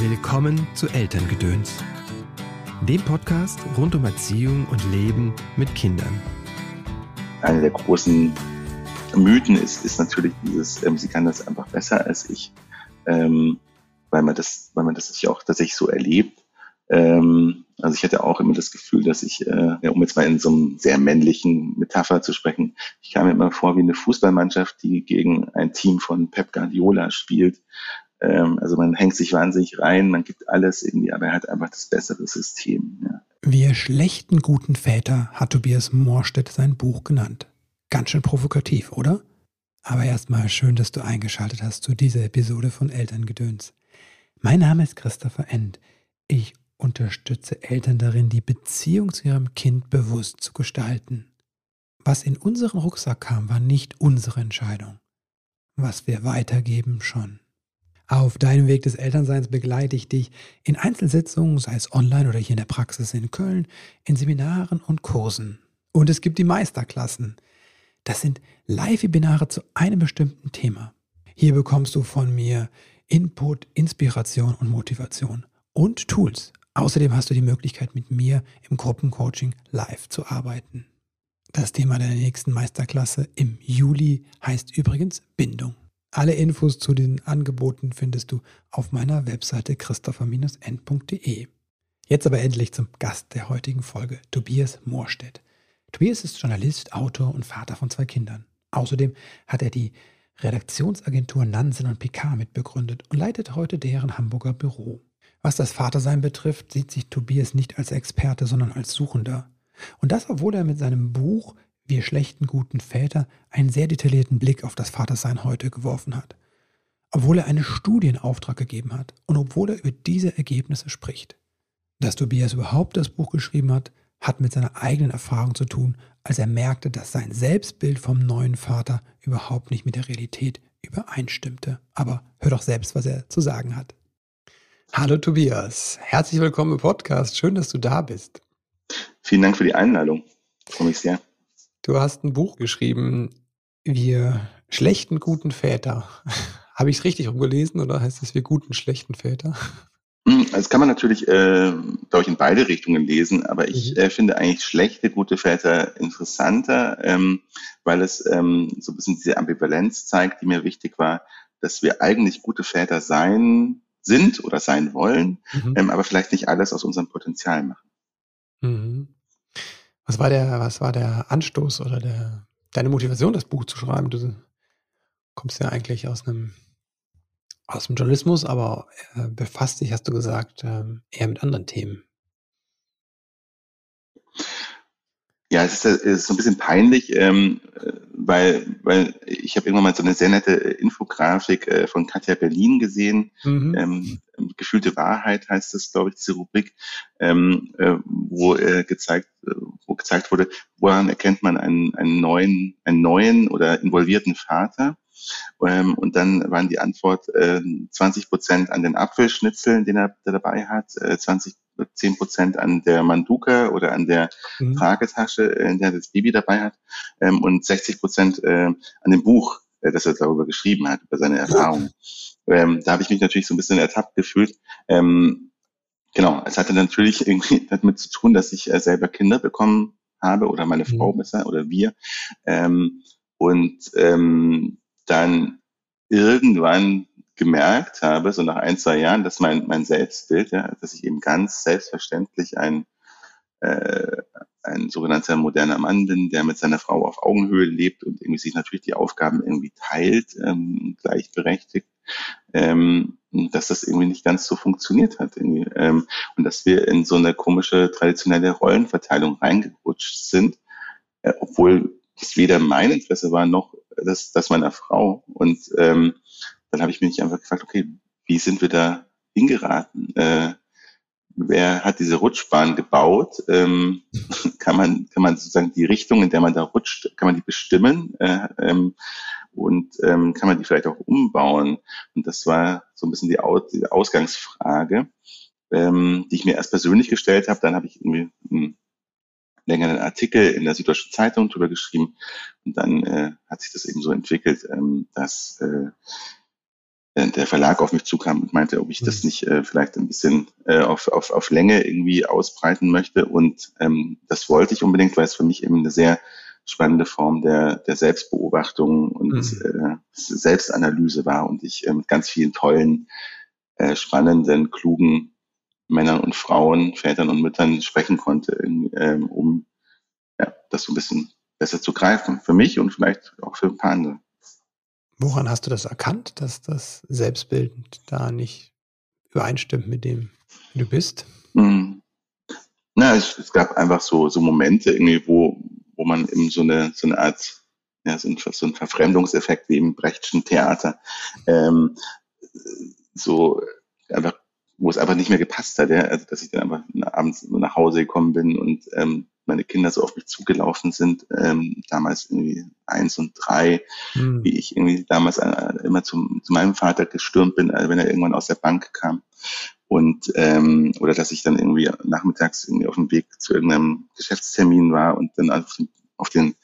Willkommen zu Elterngedöns, dem Podcast rund um Erziehung und Leben mit Kindern. Eine der großen Mythen ist, ist natürlich dieses, ähm, sie kann das einfach besser als ich, ähm, weil man das, weil man das sich auch tatsächlich so erlebt. Ähm, also ich hatte auch immer das Gefühl, dass ich, äh, ja, um jetzt mal in so einem sehr männlichen Metapher zu sprechen, ich kam mir immer vor wie eine Fußballmannschaft, die gegen ein Team von Pep Guardiola spielt. Ähm, also man hängt sich wahnsinnig rein, man gibt alles irgendwie, aber er hat einfach das bessere System. Ja. Wir schlechten guten Väter hat Tobias Morstedt sein Buch genannt. Ganz schön provokativ, oder? Aber erstmal schön, dass du eingeschaltet hast zu dieser Episode von Elterngedöns. Mein Name ist Christopher End. Ich unterstütze Eltern darin, die Beziehung zu ihrem Kind bewusst zu gestalten. Was in unseren Rucksack kam, war nicht unsere Entscheidung. Was wir weitergeben, schon. Auf deinem Weg des Elternseins begleite ich dich in Einzelsitzungen, sei es online oder hier in der Praxis in Köln, in Seminaren und Kursen. Und es gibt die Meisterklassen. Das sind Live-Webinare zu einem bestimmten Thema. Hier bekommst du von mir Input, Inspiration und Motivation und Tools. Außerdem hast du die Möglichkeit, mit mir im Gruppencoaching live zu arbeiten. Das Thema der nächsten Meisterklasse im Juli heißt übrigens Bindung. Alle Infos zu den Angeboten findest du auf meiner Webseite christopher-n.de. Jetzt aber endlich zum Gast der heutigen Folge, Tobias Moorstedt. Tobias ist Journalist, Autor und Vater von zwei Kindern. Außerdem hat er die Redaktionsagentur Nansen und Picard mitbegründet und leitet heute deren Hamburger Büro. Was das Vatersein betrifft, sieht sich Tobias nicht als Experte, sondern als Suchender. Und das, obwohl er mit seinem Buch wir schlechten guten Väter einen sehr detaillierten Blick auf das Vatersein heute geworfen hat. Obwohl er eine Studie in Auftrag gegeben hat und obwohl er über diese Ergebnisse spricht. Dass Tobias überhaupt das Buch geschrieben hat, hat mit seiner eigenen Erfahrung zu tun, als er merkte, dass sein Selbstbild vom neuen Vater überhaupt nicht mit der Realität übereinstimmte. Aber hör doch selbst, was er zu sagen hat. Hallo Tobias, herzlich willkommen im Podcast. Schön, dass du da bist. Vielen Dank für die Einladung. Freue mich sehr. Du hast ein Buch geschrieben, Wir schlechten guten Väter. Habe ich es richtig rumgelesen oder heißt es Wir guten schlechten Väter? Hm, das kann man natürlich, äh, glaube ich, in beide Richtungen lesen, aber ich mhm. äh, finde eigentlich schlechte gute Väter interessanter, ähm, weil es ähm, so ein bisschen diese Ambivalenz zeigt, die mir wichtig war, dass wir eigentlich gute Väter sein sind oder sein wollen, mhm. ähm, aber vielleicht nicht alles aus unserem Potenzial machen. Mhm. Was war der, was war der Anstoß oder der, deine Motivation, das Buch zu schreiben? Du kommst ja eigentlich aus einem, aus dem Journalismus, aber äh, befasst dich, hast du gesagt, ähm, eher mit anderen Themen. Ja, es ist, es ist so ein bisschen peinlich, ähm, weil, weil ich habe irgendwann mal so eine sehr nette Infografik äh, von Katja Berlin gesehen. Mhm. Ähm, Gefühlte Wahrheit heißt das, glaube ich, diese Rubrik, ähm, äh, wo äh, gezeigt, äh, wo gezeigt wurde, woran erkennt man einen, einen neuen, einen neuen oder involvierten Vater. Ähm, und dann waren die Antwort äh, 20 Prozent an den Apfelschnitzeln, den er der dabei hat, äh, 20 10 Prozent an der Manduka oder an der mhm. Tragetasche, äh, in der das Baby dabei hat, ähm, und 60 Prozent äh, an dem Buch, äh, das er darüber geschrieben hat, über seine Erfahrungen. Ähm, da habe ich mich natürlich so ein bisschen ertappt gefühlt. Ähm, genau, es hatte natürlich irgendwie damit zu tun, dass ich äh, selber Kinder bekommen habe oder meine Frau mhm. besser oder wir. Ähm, und ähm, dann irgendwann gemerkt habe, so nach ein, zwei Jahren, dass mein, mein Selbstbild, ja, dass ich eben ganz selbstverständlich ein, äh, ein sogenannter moderner Mann bin, der mit seiner Frau auf Augenhöhe lebt und irgendwie sich natürlich die Aufgaben irgendwie teilt, ähm, gleichberechtigt, ähm, dass das irgendwie nicht ganz so funktioniert hat. Irgendwie. Ähm, und dass wir in so eine komische traditionelle Rollenverteilung reingerutscht sind, äh, obwohl es weder mein Interesse war noch das, das meiner Frau. Und ähm, dann habe ich mich einfach gefragt, okay, wie sind wir da hingeraten? Äh, wer hat diese Rutschbahn gebaut? Ähm, kann man kann man sozusagen die Richtung, in der man da rutscht, kann man die bestimmen äh, ähm, und ähm, kann man die vielleicht auch umbauen? Und das war so ein bisschen die, Aus die Ausgangsfrage, ähm, die ich mir erst persönlich gestellt habe. Dann habe ich irgendwie einen längeren Artikel in der Süddeutschen Zeitung drüber geschrieben und dann äh, hat sich das eben so entwickelt, ähm, dass äh, der Verlag auf mich zukam und meinte, ob ich das mhm. nicht äh, vielleicht ein bisschen äh, auf, auf, auf Länge irgendwie ausbreiten möchte. Und ähm, das wollte ich unbedingt, weil es für mich eben eine sehr spannende Form der, der Selbstbeobachtung und mhm. äh, Selbstanalyse war und ich äh, mit ganz vielen tollen, äh, spannenden, klugen Männern und Frauen, Vätern und Müttern sprechen konnte, in, ähm, um ja, das so ein bisschen besser zu greifen. Für mich und vielleicht auch für ein paar andere. Woran hast du das erkannt, dass das Selbstbild da nicht übereinstimmt mit dem, wie du bist? Mhm. Na, es, es, gab einfach so, so Momente irgendwie, wo, wo man eben so eine, so eine Art, ja, so ein, so ein Verfremdungseffekt wie im Brechtschen Theater, ähm, so einfach, wo es einfach nicht mehr gepasst hat, ja, also dass ich dann einfach abends nach Hause gekommen bin und ähm, meine Kinder so auf mich zugelaufen sind, ähm, damals irgendwie eins und drei, mhm. wie ich irgendwie damals äh, immer zum, zu meinem Vater gestürmt bin, äh, wenn er irgendwann aus der Bank kam. Und ähm, oder dass ich dann irgendwie nachmittags irgendwie auf dem Weg zu irgendeinem Geschäftstermin war und dann auf den, auf den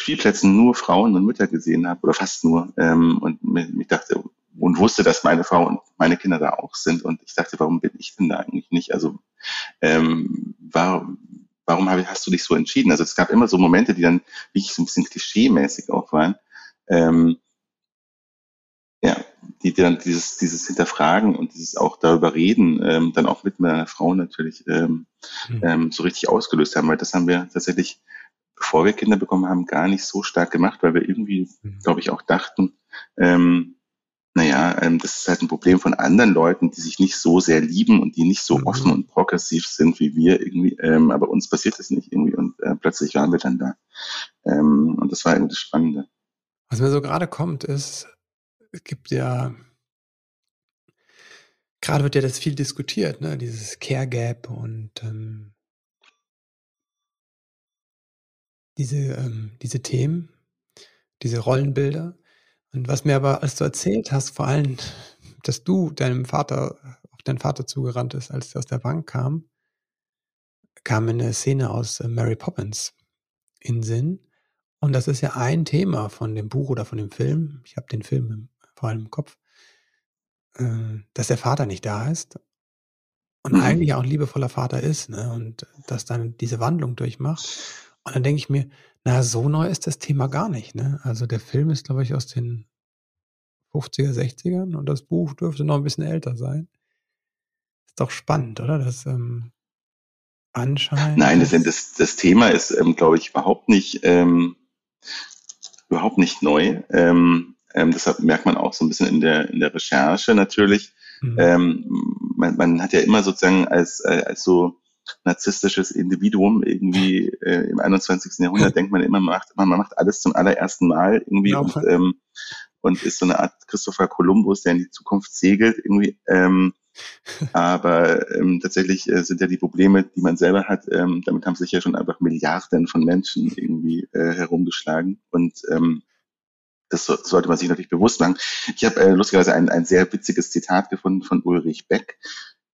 Spielplätzen nur Frauen und Mütter gesehen habe, oder fast nur, ähm, und mich dachte, und wusste, dass meine Frau und meine Kinder da auch sind. Und ich dachte, warum bin ich denn da eigentlich nicht? Also ähm, war, warum hast du dich so entschieden? Also es gab immer so Momente, die dann wirklich so ein bisschen klischee-mäßig auch waren. Ähm, ja, die, die dann dieses, dieses Hinterfragen und dieses auch darüber reden, ähm, dann auch mit meiner Frau natürlich ähm, mhm. ähm, so richtig ausgelöst haben, weil das haben wir tatsächlich, bevor wir Kinder bekommen haben, gar nicht so stark gemacht, weil wir irgendwie, mhm. glaube ich, auch dachten, ähm, naja, ähm, das ist halt ein Problem von anderen Leuten, die sich nicht so sehr lieben und die nicht so mhm. offen und progressiv sind wie wir irgendwie. Ähm, aber uns passiert das nicht irgendwie und äh, plötzlich waren wir dann da. Ähm, und das war irgendwie das Spannende. Was mir so gerade kommt, ist, es gibt ja, gerade wird ja das viel diskutiert, ne? dieses Care Gap und ähm, diese, ähm, diese Themen, diese Rollenbilder. Und was mir aber, als du erzählt hast, vor allem, dass du deinem Vater, auf deinen Vater zugerannt ist, als er aus der Bank kam, kam eine Szene aus äh, Mary Poppins in Sinn. Und das ist ja ein Thema von dem Buch oder von dem Film. Ich habe den Film im, vor allem im Kopf, äh, dass der Vater nicht da ist und mhm. eigentlich auch ein liebevoller Vater ist, ne? Und dass dann diese Wandlung durchmacht. Und dann denke ich mir, na, so neu ist das Thema gar nicht. Ne? Also der Film ist, glaube ich, aus den 50er, 60ern und das Buch dürfte noch ein bisschen älter sein. Ist doch spannend, oder? Das ähm, anscheinend. Nein, das, das, das Thema ist, ähm, glaube ich, überhaupt nicht, ähm, überhaupt nicht neu. Ähm, ähm, deshalb merkt man auch so ein bisschen in der, in der Recherche natürlich. Mhm. Ähm, man, man hat ja immer sozusagen als, äh, als so narzisstisches Individuum irgendwie äh, im 21. Jahrhundert denkt man immer, man macht, man macht alles zum allerersten Mal irgendwie ja, und, ähm, und ist so eine Art Christopher Columbus, der in die Zukunft segelt irgendwie. Ähm, aber ähm, tatsächlich äh, sind ja die Probleme, die man selber hat, ähm, damit haben sich ja schon einfach Milliarden von Menschen irgendwie äh, herumgeschlagen und ähm, das so, sollte man sich natürlich bewusst machen. Ich habe äh, lustigerweise ein, ein sehr witziges Zitat gefunden von Ulrich Beck,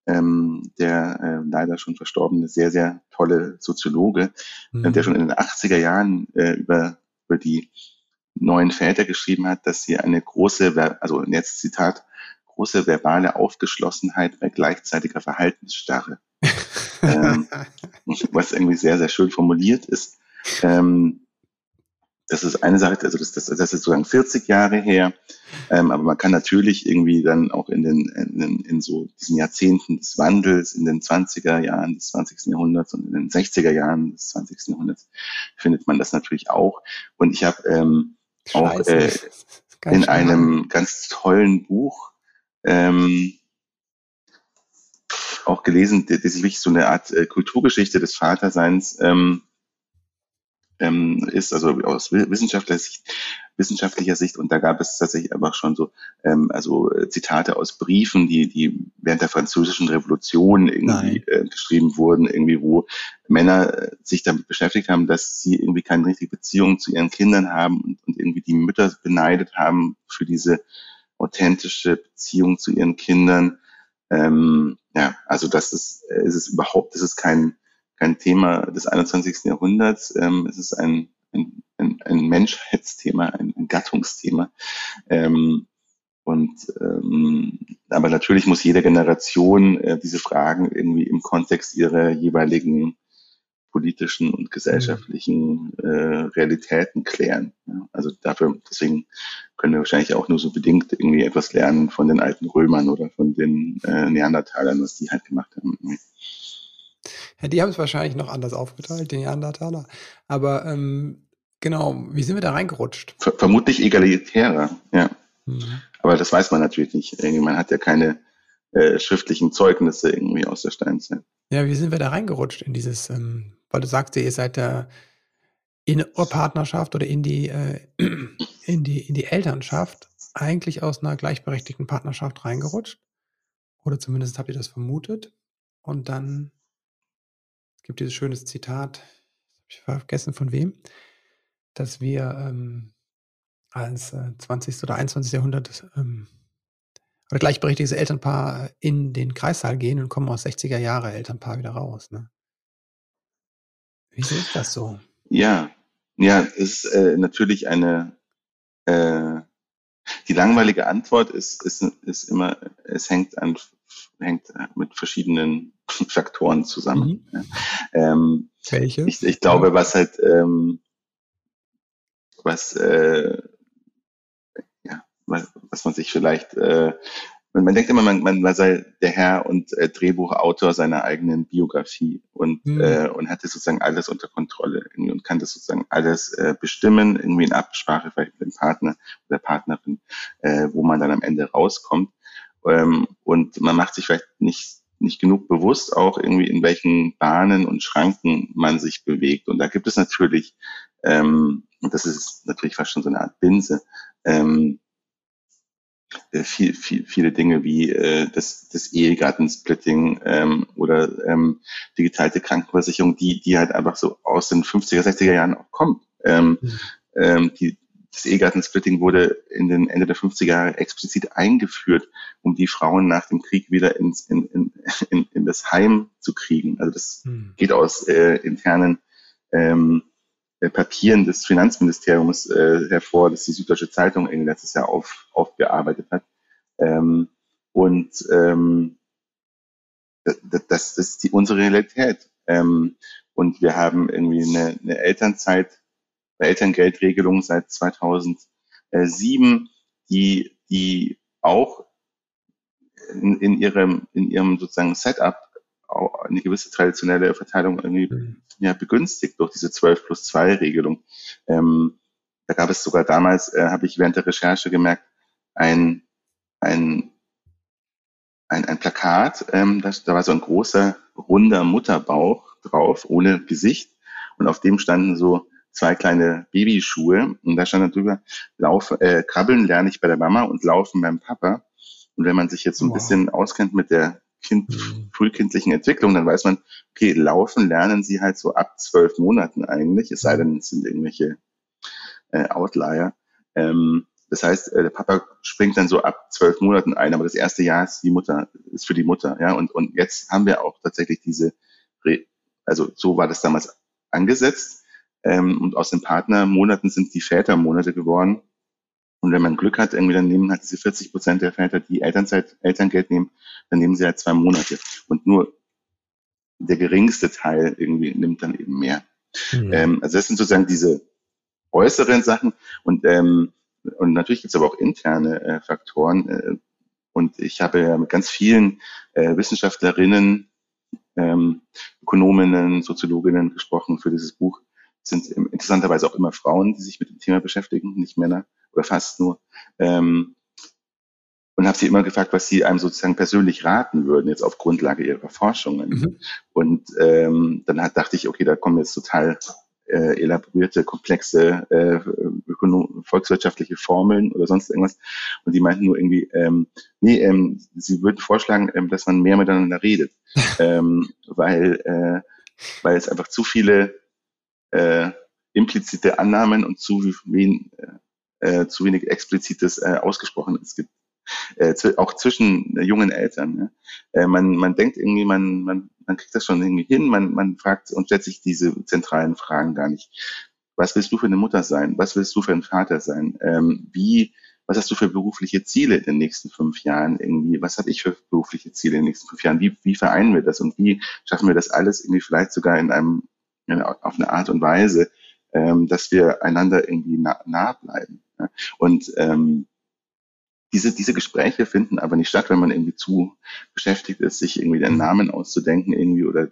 ähm, der äh, leider schon verstorbene, sehr, sehr tolle Soziologe, mhm. der schon in den 80er Jahren äh, über, über die neuen Väter geschrieben hat, dass sie eine große, also jetzt Zitat, große verbale Aufgeschlossenheit bei gleichzeitiger Verhaltensstarre. ähm, was irgendwie sehr, sehr schön formuliert ist. Ähm, das ist eine Sache, also das, das, das ist sozusagen 40 Jahre her, ähm, aber man kann natürlich irgendwie dann auch in den, in, den, in so diesen Jahrzehnten des Wandels, in den 20er Jahren des 20. Jahrhunderts und in den 60er Jahren des 20. Jahrhunderts findet man das natürlich auch. Und ich habe ähm, auch äh, in einem ganz tollen Buch ähm, auch gelesen, das ist wirklich so eine Art äh, Kulturgeschichte des Vaterseins ähm, ähm, ist, also aus wissenschaftlicher Sicht, wissenschaftlicher Sicht. Und da gab es tatsächlich einfach schon so, ähm, also äh, Zitate aus Briefen, die, die während der französischen Revolution irgendwie äh, geschrieben wurden, irgendwie, wo Männer äh, sich damit beschäftigt haben, dass sie irgendwie keine richtige Beziehung zu ihren Kindern haben und, und irgendwie die Mütter beneidet haben für diese authentische Beziehung zu ihren Kindern. Ähm, ja, also das ist, äh, ist es überhaupt, das ist kein, kein Thema des 21. Jahrhunderts. Ähm, es ist ein, ein, ein, ein Menschheitsthema, ein, ein Gattungsthema. Ähm, Und ähm, aber natürlich muss jede Generation äh, diese Fragen irgendwie im Kontext ihrer jeweiligen politischen und gesellschaftlichen äh, Realitäten klären. Ja, also dafür, deswegen können wir wahrscheinlich auch nur so bedingt irgendwie etwas lernen von den alten Römern oder von den äh, Neandertalern, was die halt gemacht haben. Ja, die haben es wahrscheinlich noch anders aufgeteilt, die Neandertaler. Aber ähm, genau, wie sind wir da reingerutscht? Ver vermutlich egalitärer, ja. Mhm. Aber das weiß man natürlich nicht. Man hat ja keine äh, schriftlichen Zeugnisse irgendwie aus der Steinzeit. Ja, wie sind wir da reingerutscht in dieses, ähm, weil du sagst ihr seid da in Partnerschaft oder in die, äh, in die, in die Elternschaft eigentlich aus einer gleichberechtigten Partnerschaft reingerutscht? Oder zumindest habt ihr das vermutet? Und dann gibt dieses schöne Zitat, ich habe vergessen von wem, dass wir ähm, als äh, 20. oder 21. Jahrhundert ähm, oder gleichberechtigtes Elternpaar in den Kreissaal gehen und kommen aus 60er Jahre Elternpaar wieder raus. Ne? Wieso ist das so? Ja, ja, es ist äh, natürlich eine, äh, die langweilige Antwort ist, ist, ist immer, es hängt an, hängt mit verschiedenen Faktoren zusammen. Mhm. Ähm, Welche? Ich, ich glaube, was halt, ähm, was, äh, ja, was, was man sich vielleicht äh, man, man denkt immer, man, man, man sei der Herr und äh, Drehbuchautor seiner eigenen Biografie und, mhm. äh, und hatte sozusagen alles unter Kontrolle irgendwie und kann das sozusagen alles äh, bestimmen, irgendwie in Absprache vielleicht mit dem Partner oder Partnerin, äh, wo man dann am Ende rauskommt. Ähm, und man macht sich vielleicht nicht nicht genug bewusst auch irgendwie in welchen Bahnen und Schranken man sich bewegt. Und da gibt es natürlich, ähm, und das ist natürlich fast schon so eine Art Binse, ähm, äh, viel, viel, viele Dinge wie äh, das, das Ehegattensplitting ähm, oder ähm, die geteilte Krankenversicherung, die, die halt einfach so aus den 50er, 60er Jahren auch kommt. Ähm, mhm. ähm, die, das Ehegattensplitting wurde in den Ende der 50er Jahre explizit eingeführt, um die Frauen nach dem Krieg wieder ins, in, in, in, in das Heim zu kriegen. Also das mhm. geht aus äh, internen ähm, äh, Papieren des Finanzministeriums äh, hervor, das die Süddeutsche Zeitung in letztes Jahr auf, aufgearbeitet hat. Ähm, und ähm, das, das ist die, unsere Realität. Ähm, und wir haben irgendwie eine, eine Elternzeit, Elterngeldregelung seit 2007, die, die auch in, in ihrem, in ihrem sozusagen Setup eine gewisse traditionelle Verteilung irgendwie mhm. ja, begünstigt durch diese 12 plus 2 Regelung. Ähm, da gab es sogar damals, äh, habe ich während der Recherche gemerkt, ein, ein, ein, ein Plakat, ähm, das, da war so ein großer, runder Mutterbauch drauf, ohne Gesicht. Und auf dem standen so zwei kleine Babyschuhe. Und da stand dann drüber, Lauf, äh, krabbeln lerne ich bei der Mama und laufen beim Papa. Und wenn man sich jetzt so ein wow. bisschen auskennt mit der kind, mhm. frühkindlichen Entwicklung, dann weiß man, okay, laufen lernen sie halt so ab zwölf Monaten eigentlich, es sei denn, es sind irgendwelche äh, Outlier. Ähm, das heißt, äh, der Papa springt dann so ab zwölf Monaten ein, aber das erste Jahr ist die Mutter, ist für die Mutter, ja. Und, und jetzt haben wir auch tatsächlich diese, also so war das damals angesetzt. Ähm, und aus den Partnermonaten sind die Vätermonate geworden. Und wenn man Glück hat, irgendwie dann nehmen halt diese 40 Prozent der Väter, die Elternzeit, Elterngeld nehmen, dann nehmen sie halt zwei Monate. Und nur der geringste Teil irgendwie nimmt dann eben mehr. Mhm. Ähm, also das sind sozusagen diese äußeren Sachen. Und, ähm, und natürlich gibt es aber auch interne äh, Faktoren. Äh, und ich habe ja mit ganz vielen äh, Wissenschaftlerinnen, ähm, Ökonominnen, Soziologinnen gesprochen für dieses Buch. Sind interessanterweise auch immer Frauen, die sich mit dem Thema beschäftigen, nicht Männer oder fast nur. Ähm, und habe sie immer gefragt, was sie einem sozusagen persönlich raten würden, jetzt auf Grundlage ihrer Forschungen. Mhm. Und ähm, dann hat, dachte ich, okay, da kommen jetzt total äh, elaborierte, komplexe äh, volkswirtschaftliche Formeln oder sonst irgendwas. Und die meinten nur irgendwie, ähm, nee, ähm, sie würden vorschlagen, ähm, dass man mehr miteinander redet, ähm, weil, äh, weil es einfach zu viele äh, implizite Annahmen und zu wenig, äh, zu wenig explizites äh, Ausgesprochenes gibt. Äh, auch zwischen jungen Eltern. Ja. Äh, man, man denkt irgendwie, man, man, man kriegt das schon irgendwie hin, man, man fragt und stellt sich diese zentralen Fragen gar nicht. Was willst du für eine Mutter sein? Was willst du für ein Vater sein? Ähm, wie was hast du für berufliche Ziele in den nächsten fünf Jahren irgendwie? Was habe ich für berufliche Ziele in den nächsten fünf Jahren? Wie, wie vereinen wir das und wie schaffen wir das alles irgendwie vielleicht sogar in einem, auf eine Art und Weise, ähm, dass wir einander irgendwie nah, nah bleiben? Ja? Und ähm, diese, diese Gespräche finden aber nicht statt, wenn man irgendwie zu beschäftigt ist, sich irgendwie den Namen auszudenken irgendwie oder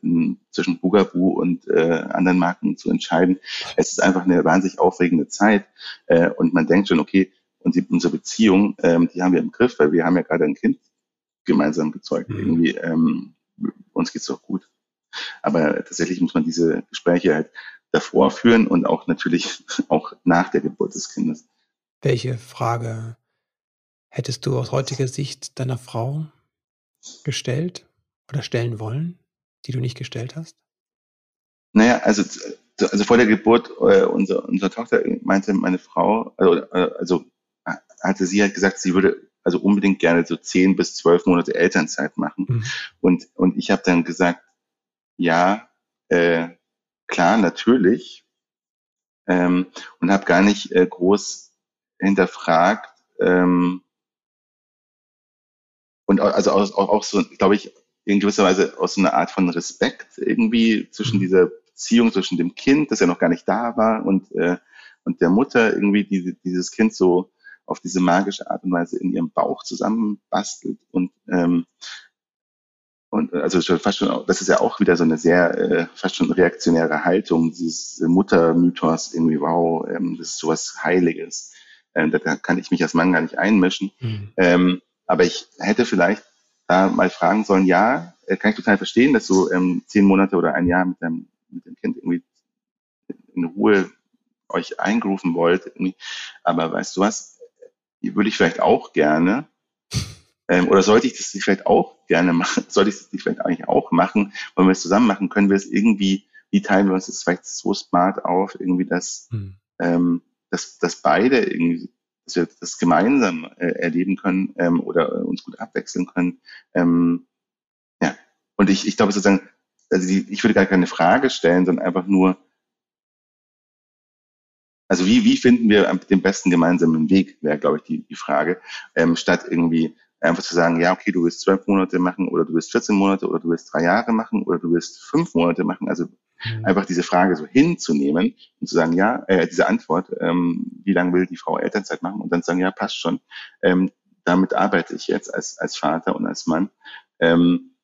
zwischen Bugaboo und äh, anderen Marken zu entscheiden. Es ist einfach eine wahnsinnig aufregende Zeit äh, und man denkt schon, okay, und die, unsere Beziehung, ähm, die haben wir im Griff, weil wir haben ja gerade ein Kind gemeinsam gezeugt. Mhm. Irgendwie, ähm, uns geht's doch gut. Aber tatsächlich muss man diese Gespräche halt davor führen und auch natürlich auch nach der Geburt des Kindes. Welche Frage hättest du aus heutiger Sicht deiner Frau gestellt oder stellen wollen, die du nicht gestellt hast? Naja, also, also vor der Geburt äh, unserer, unserer Tochter meinte meine Frau, also, äh, also hatte sie halt gesagt, sie würde also unbedingt gerne so zehn bis zwölf Monate Elternzeit machen. Mhm. Und, und ich habe dann gesagt, ja, äh, klar, natürlich. Ähm, und habe gar nicht äh, groß hinterfragt, ähm, und also auch, auch so, glaube ich, in gewisser Weise aus so einer Art von Respekt irgendwie zwischen mhm. dieser Beziehung zwischen dem Kind, das ja noch gar nicht da war, und, äh, und der Mutter irgendwie die, dieses Kind so auf diese magische Art und Weise in ihrem Bauch zusammenbastelt und ähm, und also fast schon, das ist ja auch wieder so eine sehr äh, fast schon reaktionäre Haltung, dieses Muttermythos irgendwie, wow, ähm, das ist sowas Heiliges. Ähm, da kann ich mich als Mann gar nicht einmischen. Mhm. Ähm, aber ich hätte vielleicht da mal fragen sollen, ja, äh, kann ich total verstehen, dass du ähm, zehn Monate oder ein Jahr mit deinem, mit dem Kind irgendwie in Ruhe euch eingerufen wollt. Irgendwie. Aber weißt du was, würde ich vielleicht auch gerne, ähm, oder sollte ich das vielleicht auch gerne machen, sollte ich das vielleicht eigentlich auch machen, wollen wir es zusammen machen, können wir es irgendwie, wie teilen wir uns das vielleicht so smart auf, irgendwie, dass, hm. ähm, dass, dass beide irgendwie dass wir das gemeinsam äh, erleben können ähm, oder äh, uns gut abwechseln können. Ähm, ja, und ich, ich glaube sozusagen, also die, ich würde gar keine Frage stellen, sondern einfach nur, also wie, wie finden wir den besten gemeinsamen Weg, wäre, glaube ich, die, die Frage, ähm, statt irgendwie einfach zu sagen, ja, okay, du willst zwölf Monate machen oder du willst 14 Monate oder du willst drei Jahre machen oder du willst fünf Monate machen. Also Mhm. Einfach diese Frage so hinzunehmen und zu sagen, ja, äh, diese Antwort, ähm, wie lange will die Frau Elternzeit machen und dann sagen, ja, passt schon. Ähm, damit arbeite ich jetzt als, als Vater und als Mann. Ähm,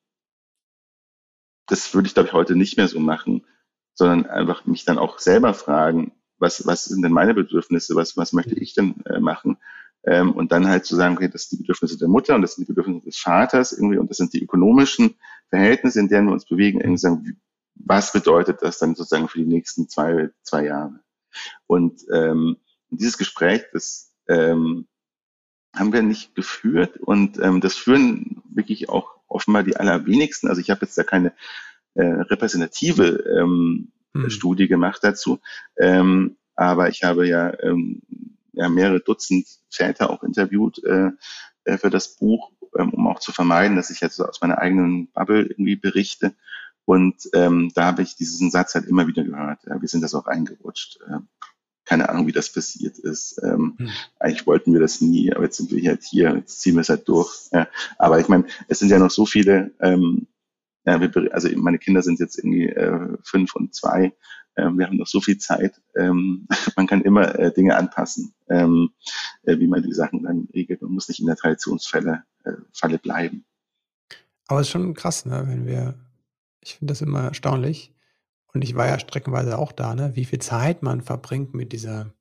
das würde ich, glaube ich, heute nicht mehr so machen, sondern einfach mich dann auch selber fragen, was, was sind denn meine Bedürfnisse, was, was möchte ich denn äh, machen? Ähm, und dann halt zu sagen, okay, das sind die Bedürfnisse der Mutter und das sind die Bedürfnisse des Vaters irgendwie und das sind die ökonomischen Verhältnisse, in denen wir uns bewegen, irgendwie sagen, was bedeutet das dann sozusagen für die nächsten zwei, zwei Jahre? Und ähm, dieses Gespräch, das ähm, haben wir nicht geführt und ähm, das führen wirklich auch offenbar die allerwenigsten. Also ich habe jetzt da keine äh, repräsentative ähm, hm. Studie gemacht dazu, ähm, aber ich habe ja, ähm, ja mehrere Dutzend Väter auch interviewt äh, äh für das Buch, ähm, um auch zu vermeiden, dass ich jetzt so aus meiner eigenen Bubble irgendwie berichte. Und ähm, da habe ich diesen Satz halt immer wieder gehört. Ja, wir sind das auch reingerutscht. Äh, keine Ahnung, wie das passiert ist. Ähm, hm. Eigentlich wollten wir das nie, aber jetzt sind wir halt hier, jetzt ziehen wir es halt durch. Ja. Aber ich meine, es sind ja noch so viele, ähm, ja, wir, also meine Kinder sind jetzt irgendwie äh, fünf und zwei. Ähm, wir haben noch so viel Zeit. Ähm, man kann immer äh, Dinge anpassen, ähm, äh, wie man die Sachen dann regelt. Man muss nicht in der Traditionsfalle äh, Falle bleiben. Aber es ist schon krass, ne? wenn wir ich finde das immer erstaunlich. Und ich war ja streckenweise auch da, ne? wie viel Zeit man verbringt mit dieser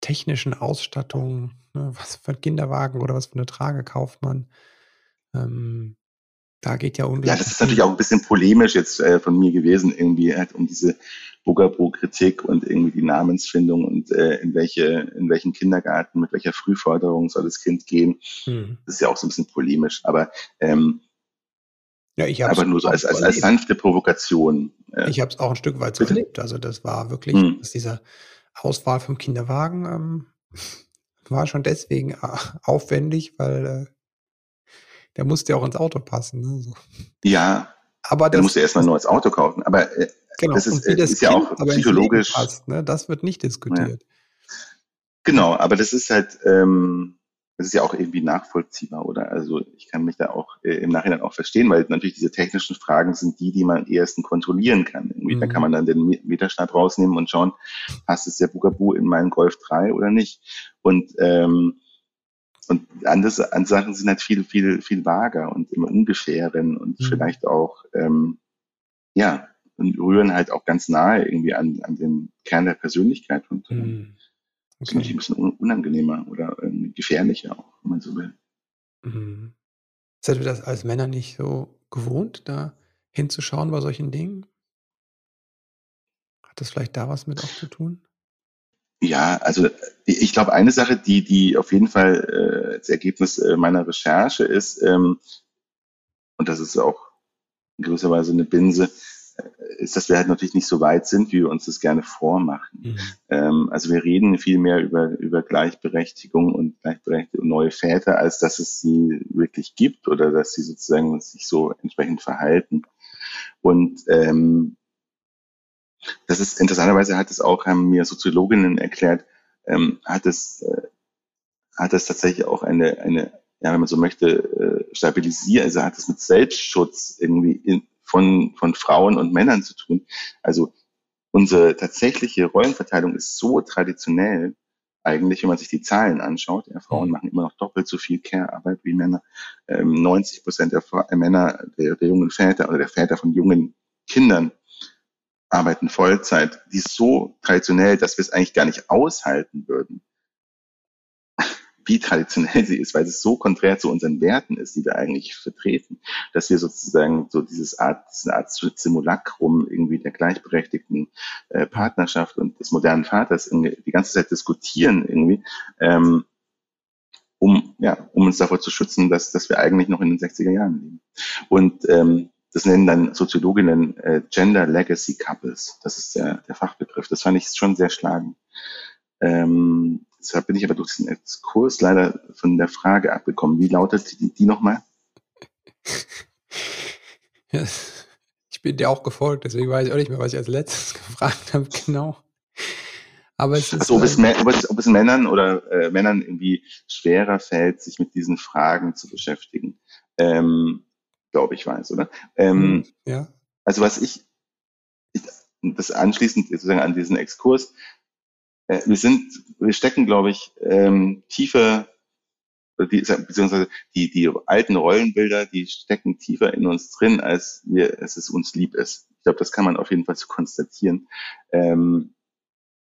technischen Ausstattung. Ne? Was für ein Kinderwagen oder was für eine Trage kauft man. Ähm, da geht ja unglaublich. Ja, das ist natürlich auch ein bisschen polemisch jetzt äh, von mir gewesen, irgendwie halt um diese Bugaboo-Kritik und irgendwie die Namensfindung und äh, in welche, in welchen Kindergarten, mit welcher Frühforderung soll das Kind gehen. Mhm. Das ist ja auch so ein bisschen polemisch. Aber ähm, ja, ich Aber nur so als, als, als sanfte Provokation. Ich habe es auch ein Stück weit so Bitte? erlebt. Also das war wirklich, hm. dass dieser Auswahl vom Kinderwagen ähm, war schon deswegen äh, aufwendig, weil äh, der musste ja auch ins Auto passen. Ne? So. Ja, aber das, der musste erstmal nur ins Auto kaufen. Aber äh, genau, das ist, das ist ja auch psychologisch. Passt, ne? Das wird nicht diskutiert. Ja. Genau, aber das ist halt, ähm, das ist ja auch irgendwie nachvollziehbar, oder? Also ich kann mich da auch äh, im Nachhinein auch verstehen, weil natürlich diese technischen Fragen sind die, die man am ehesten kontrollieren kann. Irgendwie, mhm. Da kann man dann den Meterstab rausnehmen und schauen, passt es der Bugaboo in meinen Golf 3 oder nicht? Und ähm, und andere, andere Sachen sind halt viel, viel, viel vager und im Ungefähren und mhm. vielleicht auch, ähm, ja, und rühren halt auch ganz nahe irgendwie an, an den Kern der Persönlichkeit und mhm. Okay. Das ist natürlich ein bisschen unangenehmer oder gefährlicher auch, wenn man so will. Mhm. Seid ihr das als Männer nicht so gewohnt, da hinzuschauen bei solchen Dingen? Hat das vielleicht da was mit auch zu tun? Ja, also ich glaube, eine Sache, die, die auf jeden Fall äh, das Ergebnis äh, meiner Recherche ist, ähm, und das ist auch in gewisser Weise eine Binse, ist, dass wir halt natürlich nicht so weit sind, wie wir uns das gerne vormachen. Mhm. Ähm, also wir reden viel mehr über, über Gleichberechtigung und Gleichberechtigung neue Väter, als dass es sie wirklich gibt oder dass sie sozusagen sich so entsprechend verhalten. Und ähm, das ist interessanterweise hat es auch, haben mir Soziologinnen erklärt, ähm, hat es äh, hat es tatsächlich auch eine, eine ja, wenn man so möchte, äh, stabilisieren, also hat es mit Selbstschutz irgendwie in, von, von Frauen und Männern zu tun. Also unsere tatsächliche Rollenverteilung ist so traditionell, eigentlich, wenn man sich die Zahlen anschaut. Ja, Frauen mhm. machen immer noch doppelt so viel Care-Arbeit wie Männer. Ähm, 90 Prozent der Männer, der, der jungen Väter oder der Väter von jungen Kindern arbeiten Vollzeit. Die ist so traditionell, dass wir es eigentlich gar nicht aushalten würden, wie traditionell sie ist, weil es so konträr zu unseren Werten ist, die wir eigentlich vertreten, dass wir sozusagen so dieses Art, diese Art Simulacrum irgendwie der gleichberechtigten äh, Partnerschaft und des modernen Vaters die ganze Zeit diskutieren irgendwie, ähm, um, ja, um uns davor zu schützen, dass, dass wir eigentlich noch in den 60er Jahren leben. Und ähm, das nennen dann Soziologinnen äh, Gender Legacy Couples. Das ist der, der Fachbegriff. Das fand ich schon sehr schlagend. Ähm, Deshalb bin ich aber durch diesen Exkurs leider von der Frage abgekommen. Wie lautet die, die nochmal? Ja, ich bin dir auch gefolgt, deswegen weiß ich auch nicht mehr, was ich als letztes gefragt habe, genau. Aber es ist. Also, ob, es, äh, ob, es, ob es Männern oder äh, Männern irgendwie schwerer fällt, sich mit diesen Fragen zu beschäftigen. Ähm, Glaube ich weiß, oder? Ähm, hm, ja. Also was ich, ich das anschließend sozusagen an diesen Exkurs, äh, wir sind, wir stecken, glaube ich, ähm, tiefer, die, beziehungsweise die, die alten Rollenbilder, die stecken tiefer in uns drin, als wir, als es uns lieb ist. Ich glaube, das kann man auf jeden Fall so konstatieren. Ähm,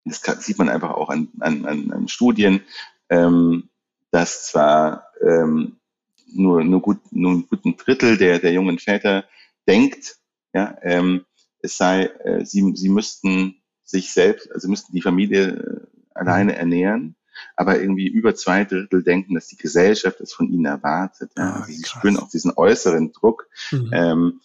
das kann, sieht man einfach auch an, an, an, an Studien, ähm, dass zwar ähm, nur, nur, gut, nur ein guten Drittel der, der jungen Väter denkt, ja, ähm, es sei, äh, sie, sie müssten sich selbst, also müssten die Familie äh, alleine ernähren, aber irgendwie über zwei Drittel denken, dass die Gesellschaft es von ihnen erwartet. Ja. Ah, also sie spüren auch diesen äußeren Druck, mhm. ähm,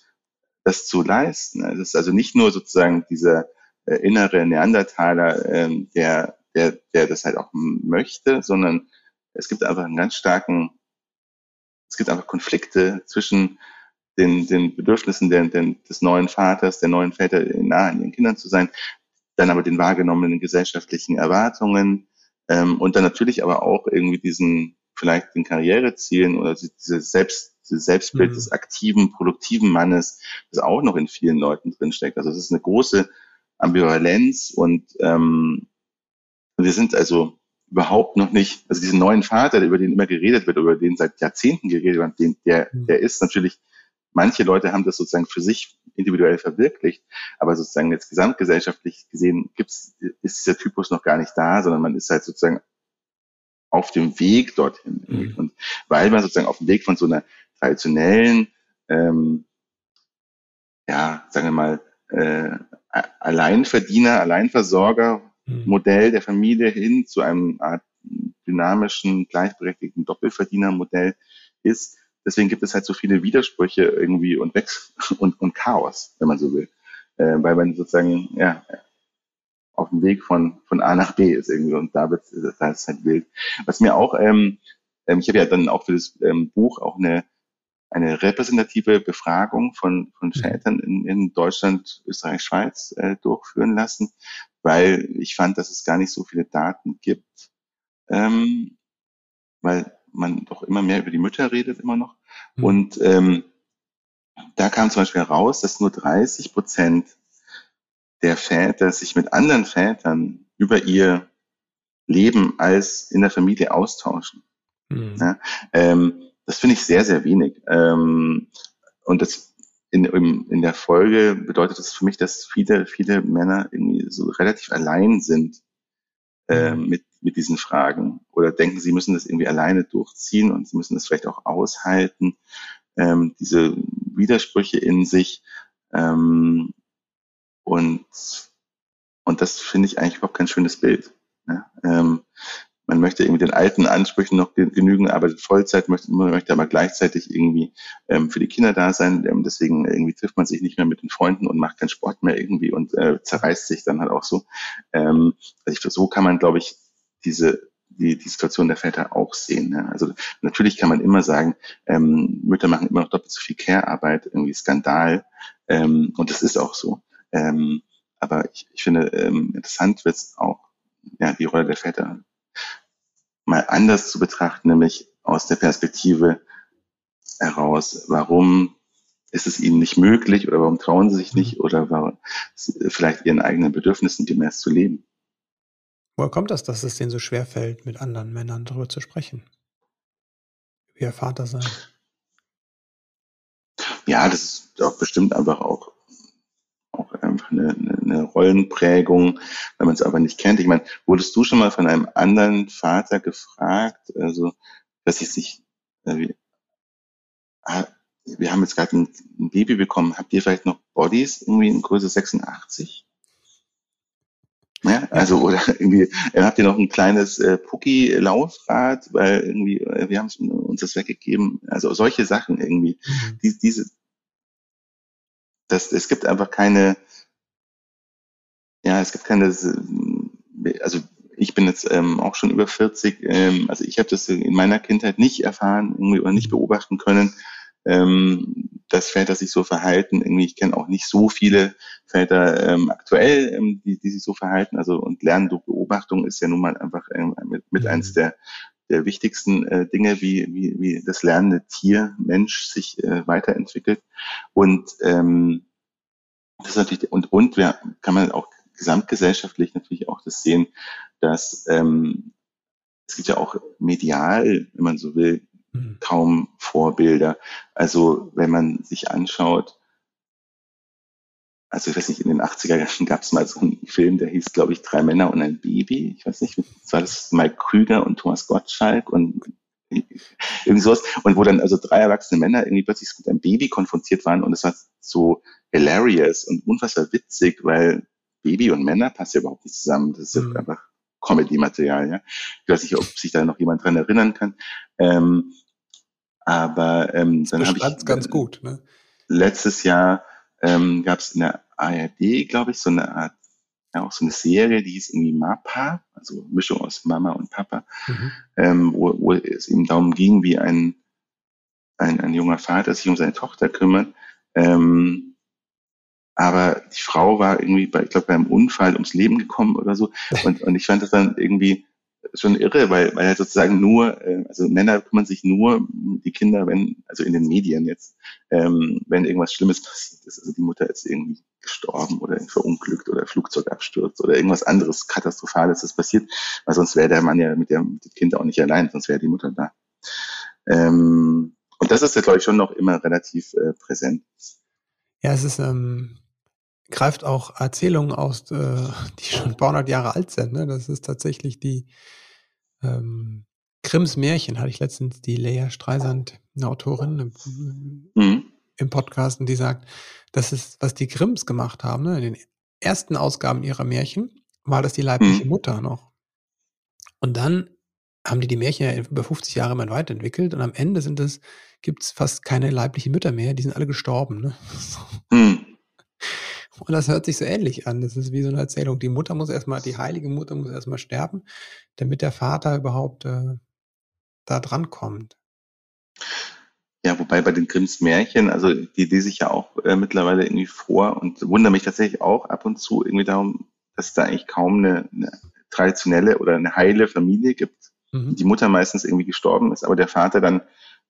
das zu leisten. Es ist also nicht nur sozusagen dieser äh, innere Neandertaler, ähm, der, der, der das halt auch möchte, sondern es gibt einfach einen ganz starken, es gibt einfach Konflikte zwischen den, den Bedürfnissen der, der, des neuen Vaters, der neuen Väter nah an ihren Kindern zu sein, dann aber den wahrgenommenen gesellschaftlichen Erwartungen ähm, und dann natürlich aber auch irgendwie diesen vielleicht den Karrierezielen oder diese Selbst, dieses Selbstbild mhm. des aktiven, produktiven Mannes, das auch noch in vielen Leuten drinsteckt. Also es ist eine große Ambivalenz und ähm, wir sind also überhaupt noch nicht, also diesen neuen Vater, über den immer geredet wird, über den seit Jahrzehnten geredet wird, den, der, mhm. der ist natürlich manche Leute haben das sozusagen für sich individuell verwirklicht, aber sozusagen jetzt gesamtgesellschaftlich gesehen gibt's, ist dieser Typus noch gar nicht da, sondern man ist halt sozusagen auf dem Weg dorthin. Mhm. Und weil man sozusagen auf dem Weg von so einer traditionellen, ähm, ja, sagen wir mal, äh, Alleinverdiener, Alleinversorger mhm. Modell der Familie hin zu einem Art dynamischen, gleichberechtigten Doppelverdienermodell ist, deswegen gibt es halt so viele Widersprüche irgendwie und Wechsel und, und Chaos, wenn man so will. Äh, weil man sozusagen, ja, auf dem Weg von, von A nach B ist irgendwie und da wird da ist halt wild. Was mir auch, ähm, ähm, ich habe ja dann auch für das ähm, Buch auch eine, eine repräsentative Befragung von, von Vätern mhm. in, in Deutschland, Österreich, Schweiz äh, durchführen lassen, weil ich fand, dass es gar nicht so viele Daten gibt. Ähm, weil man doch immer mehr über die Mütter redet, immer noch. Mhm. Und ähm, da kam zum Beispiel heraus, dass nur 30 Prozent der Väter sich mit anderen Vätern über ihr Leben als in der Familie austauschen. Mhm. Ja, ähm, das finde ich sehr, sehr wenig. Ähm, und das in, in, in der Folge bedeutet das für mich, dass viele, viele Männer irgendwie so relativ allein sind äh, mhm. mit, mit diesen Fragen oder denken, sie müssen das irgendwie alleine durchziehen und sie müssen das vielleicht auch aushalten, ähm, diese Widersprüche in sich. Ähm, und, und das finde ich eigentlich überhaupt kein schönes Bild. Ja? Ähm, man möchte irgendwie den alten Ansprüchen noch genügen, arbeitet Vollzeit, möchte, möchte aber gleichzeitig irgendwie ähm, für die Kinder da sein. Ähm, deswegen irgendwie trifft man sich nicht mehr mit den Freunden und macht keinen Sport mehr irgendwie und äh, zerreißt sich dann halt auch so. Ähm, also ich, so kann man, glaube ich, diese die, die Situation der Väter auch sehen. Ne? Also natürlich kann man immer sagen, ähm, Mütter machen immer noch doppelt so viel Care-Arbeit, irgendwie Skandal. Ähm, und das ist auch so. Ähm, aber ich, ich finde, ähm, interessant wird es auch, ja, die Rolle der Väter mal anders zu betrachten, nämlich aus der Perspektive heraus, warum ist es ihnen nicht möglich oder warum trauen sie sich nicht oder warum vielleicht ihren eigenen Bedürfnissen gemäß zu leben. Woher kommt das, dass es denen so schwer fällt, mit anderen Männern darüber zu sprechen? Wie ihr Vater sein? Ja, das ist doch bestimmt einfach auch einfach eine, eine Rollenprägung, wenn man es aber nicht kennt. Ich meine, wurdest du schon mal von einem anderen Vater gefragt, also dass ich sich, äh, ah, wir haben jetzt gerade ein, ein, Baby bekommen, habt ihr vielleicht noch Bodies irgendwie in Größe 86? Ja, also oder irgendwie äh, habt ihr noch ein kleines äh, Pucki-Laufrad, weil irgendwie äh, wir haben uns das weggegeben. Also solche Sachen irgendwie. Mhm. Die, diese, das, es gibt einfach keine, ja, es gibt keine, also ich bin jetzt ähm, auch schon über 40, ähm, also ich habe das in meiner Kindheit nicht erfahren irgendwie oder nicht beobachten können, ähm, dass Väter sich so verhalten. Irgendwie, ich kenne auch nicht so viele Väter ähm, aktuell, ähm, die, die sich so verhalten. Also und Lernen durch Beobachtung ist ja nun mal einfach ähm, mit, mit mhm. eins der der wichtigsten äh, Dinge, wie, wie, wie das lernende Tier, Mensch sich äh, weiterentwickelt. Und ähm, das ist natürlich, und, und wir kann man auch gesamtgesellschaftlich natürlich auch das sehen, dass ähm, es gibt ja auch medial, wenn man so will, mhm. kaum Vorbilder. Also wenn man sich anschaut, also ich weiß nicht, in den 80er Jahren gab es mal so einen Film, der hieß, glaube ich, Drei Männer und ein Baby. Ich weiß nicht, war das Mike Krüger und Thomas Gottschalk und irgendwie sowas. Und wo dann also drei erwachsene Männer irgendwie plötzlich mit einem Baby konfrontiert waren und es war so hilarious und unfassbar witzig, weil Baby und Männer passen ja überhaupt nicht zusammen. Das ist mhm. einfach Comedy-Material, ja. Ich weiß nicht, ob sich da noch jemand dran erinnern kann. Ähm, aber ähm, dann habe ich ganz gut. Ne? letztes Jahr ähm, gab es in der ARD, glaube ich, so eine Art, ja auch so eine Serie, die hieß irgendwie Mapa, also Mischung aus Mama und Papa, mhm. ähm, wo, wo es ihm darum ging, wie ein, ein, ein junger Vater sich um seine Tochter kümmert. Ähm, aber die Frau war irgendwie, bei, ich glaube, beim Unfall ums Leben gekommen oder so. Und, und ich fand das dann irgendwie schon irre, weil, weil halt sozusagen nur, äh, also Männer kümmern sich nur um die Kinder, wenn, also in den Medien jetzt, ähm, wenn irgendwas Schlimmes passiert ist. Also die Mutter ist irgendwie gestorben oder verunglückt oder Flugzeugabsturz oder irgendwas anderes Katastrophales ist passiert, weil sonst wäre der Mann ja mit dem, mit dem Kind auch nicht allein, sonst wäre die Mutter da. Ähm, und das ist ja, glaube ich, schon noch immer relativ äh, präsent. Ja, es ist, ähm, greift auch Erzählungen aus, äh, die schon ein paar hundert Jahre alt sind. Ne? Das ist tatsächlich die ähm, Grimms Märchen, hatte ich letztens die Lea Streisand, eine Autorin im, mhm. im Podcast, und die sagt, das ist, was die Grimms gemacht haben, ne? in den ersten Ausgaben ihrer Märchen, war das die leibliche mhm. Mutter noch. Und dann haben die die Märchen ja über 50 Jahre mal weiterentwickelt und am Ende sind es, gibt es fast keine leiblichen Mütter mehr, die sind alle gestorben. Ne? Mhm. Und das hört sich so ähnlich an. Das ist wie so eine Erzählung. Die Mutter muss erstmal, die heilige Mutter muss erstmal sterben, damit der Vater überhaupt äh, da dran kommt. Ja, wobei bei den Grimms Märchen, also die lese ich ja auch äh, mittlerweile irgendwie vor und wundere mich tatsächlich auch ab und zu irgendwie darum, dass es da eigentlich kaum eine, eine traditionelle oder eine heile Familie gibt. mhm. die Mutter meistens irgendwie gestorben ist, aber der Vater dann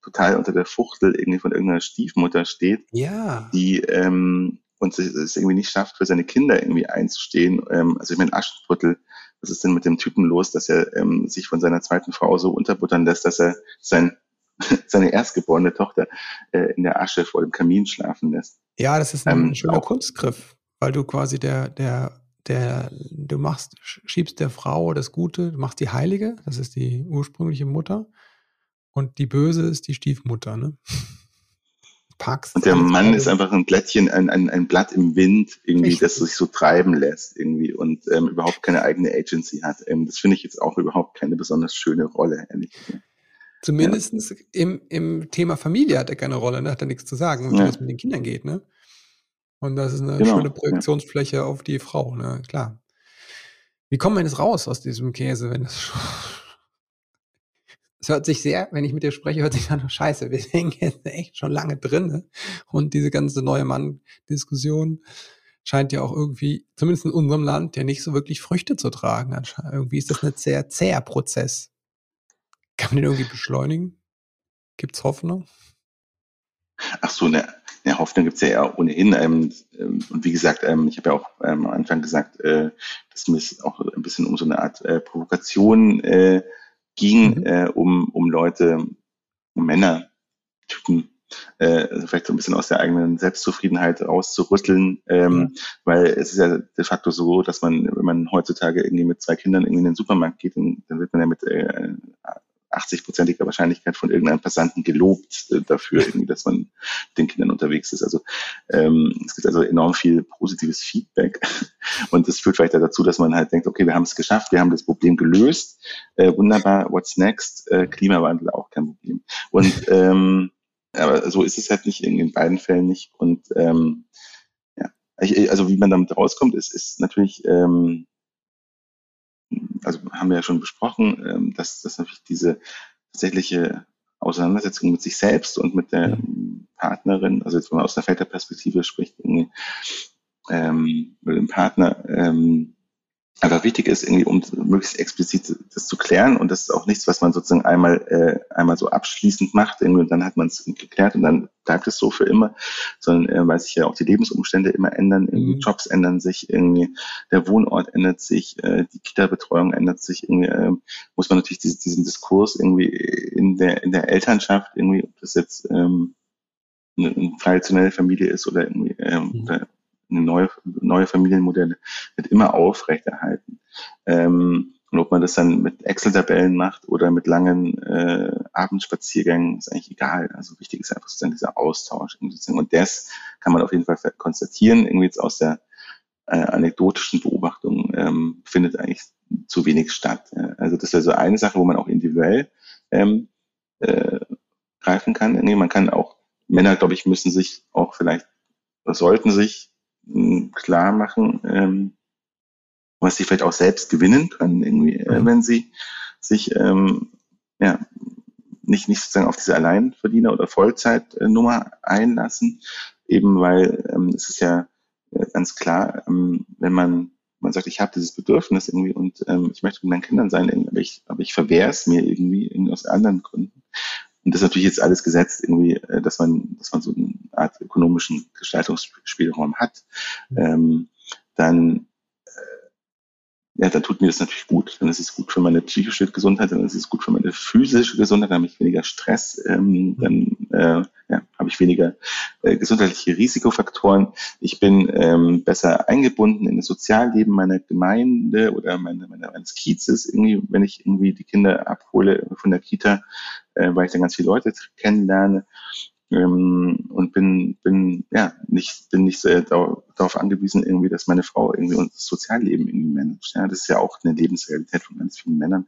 total unter der Fuchtel irgendwie von irgendeiner Stiefmutter steht, ja. die ähm, und es irgendwie nicht schafft, für seine Kinder irgendwie einzustehen. Ähm, also ich meine, Aschenputtel, was ist denn mit dem Typen los, dass er ähm, sich von seiner zweiten Frau so unterbuttern lässt, dass er sein, seine erstgeborene Tochter äh, in der Asche vor dem Kamin schlafen lässt. Ja, das ist ein ähm, schöner auch, Kunstgriff, weil du quasi der, der, der, du machst, schiebst der Frau das Gute, du machst die Heilige, das ist die ursprüngliche Mutter, und die Böse ist die Stiefmutter, ne? Packst und der Mann ist einfach ein Blättchen, ein, ein, ein Blatt im Wind, irgendwie, Richtig. das sich so treiben lässt, irgendwie, und ähm, überhaupt keine eigene Agency hat. Ähm, das finde ich jetzt auch überhaupt keine besonders schöne Rolle, ehrlich gesagt. Zumindest ja. im, im Thema Familie hat er keine Rolle, ne? hat er nichts zu sagen, ja. wie es mit den Kindern geht, ne? Und das ist eine genau. schöne Projektionsfläche ja. auf die Frau, ne? Klar. Wie kommen wir jetzt raus aus diesem Käse, wenn es es hört sich sehr, wenn ich mit dir spreche, hört sich an, scheiße, wir hängen jetzt echt schon lange drin. Ne? Und diese ganze neue Mann-Diskussion scheint ja auch irgendwie, zumindest in unserem Land, ja nicht so wirklich Früchte zu tragen. Irgendwie ist das ein sehr zäher Prozess. Kann man den irgendwie beschleunigen? Gibt es Hoffnung? Ach so, eine, eine Hoffnung gibt es ja, ja ohnehin. Ähm, ähm, und wie gesagt, ähm, ich habe ja auch ähm, am Anfang gesagt, äh, dass mir es auch ein bisschen um so eine Art äh, Provokation äh, ging, mhm. äh, um, um Leute, um Männer, Typen, äh, also vielleicht so ein bisschen aus der eigenen Selbstzufriedenheit rauszurütteln, ähm, mhm. weil es ist ja de facto so, dass man, wenn man heutzutage irgendwie mit zwei Kindern irgendwie in den Supermarkt geht, dann, dann wird man ja mit äh, 80-prozentiger Wahrscheinlichkeit von irgendeinem Passanten gelobt äh, dafür, irgendwie, dass man den Kindern unterwegs ist. Also ähm, es gibt also enorm viel positives Feedback und das führt vielleicht dazu, dass man halt denkt, okay, wir haben es geschafft, wir haben das Problem gelöst, äh, wunderbar, what's next? Äh, Klimawandel auch kein Problem. Und ähm, aber so ist es halt nicht in beiden Fällen nicht. Und ähm, ja, ich, also wie man damit rauskommt, ist, ist natürlich ähm, also haben wir ja schon besprochen, ähm, dass, dass natürlich diese tatsächliche Auseinandersetzung mit sich selbst und mit der. Partnerin, also jetzt wenn man aus der Väterperspektive spricht, ähm, mit dem Partner, ähm, einfach wichtig ist, irgendwie, um möglichst explizit das zu klären. Und das ist auch nichts, was man sozusagen einmal, äh, einmal so abschließend macht, irgendwie, und dann hat man es geklärt und dann bleibt es so für immer, sondern äh, weil sich ja auch die Lebensumstände immer ändern, irgendwie mhm. Jobs ändern sich, irgendwie der Wohnort ändert sich, äh, die Kita-Betreuung ändert sich, irgendwie äh, muss man natürlich diesen, diesen Diskurs irgendwie in der, in der Elternschaft, irgendwie, ob das jetzt ähm, eine, eine traditionelle Familie ist oder irgendwie ähm, mhm. oder neue, neue Familienmodelle wird immer aufrechterhalten. Ähm, und ob man das dann mit Excel-Tabellen macht oder mit langen äh, Abendspaziergängen, ist eigentlich egal. Also wichtig ist einfach sozusagen dieser Austausch. Und das kann man auf jeden Fall konstatieren, irgendwie jetzt aus der äh, anekdotischen Beobachtung ähm, findet eigentlich zu wenig statt. Also das wäre so eine Sache, wo man auch individuell ähm, äh, greifen kann. Nee, man kann auch, Männer, glaube ich, müssen sich auch vielleicht, oder sollten sich klar machen, ähm, was sie vielleicht auch selbst gewinnen können, irgendwie, äh, mhm. wenn sie sich ähm, ja, nicht, nicht sozusagen auf diese Alleinverdiener- oder Vollzeitnummer einlassen, eben weil ähm, es ist ja äh, ganz klar, ähm, wenn man man sagt, ich habe dieses Bedürfnis irgendwie und ähm, ich möchte mit meinen Kindern sein, aber ich, aber ich verwehre es mir irgendwie, irgendwie aus anderen Gründen. Und das ist natürlich jetzt alles gesetzt, irgendwie, äh, dass man, dass man so eine Art ökonomischen Gestaltungsspielraum hat. Ähm, dann ja, dann tut mir das natürlich gut. Dann ist es gut für meine psychische Gesundheit, dann ist es gut für meine physische Gesundheit, dann habe ich weniger Stress, ähm, dann äh, ja, habe ich weniger äh, gesundheitliche Risikofaktoren. Ich bin ähm, besser eingebunden in das Sozialleben meiner Gemeinde oder meine, meine, meines Kiezes, irgendwie, wenn ich irgendwie die Kinder abhole von der Kita, äh, weil ich dann ganz viele Leute kennenlerne ähm, und bin, bin, ja, nicht, bin nicht sehr darauf, angewiesen, irgendwie, dass meine Frau irgendwie unser Sozialleben irgendwie managt. Ja, das ist ja auch eine Lebensrealität von ganz vielen Männern,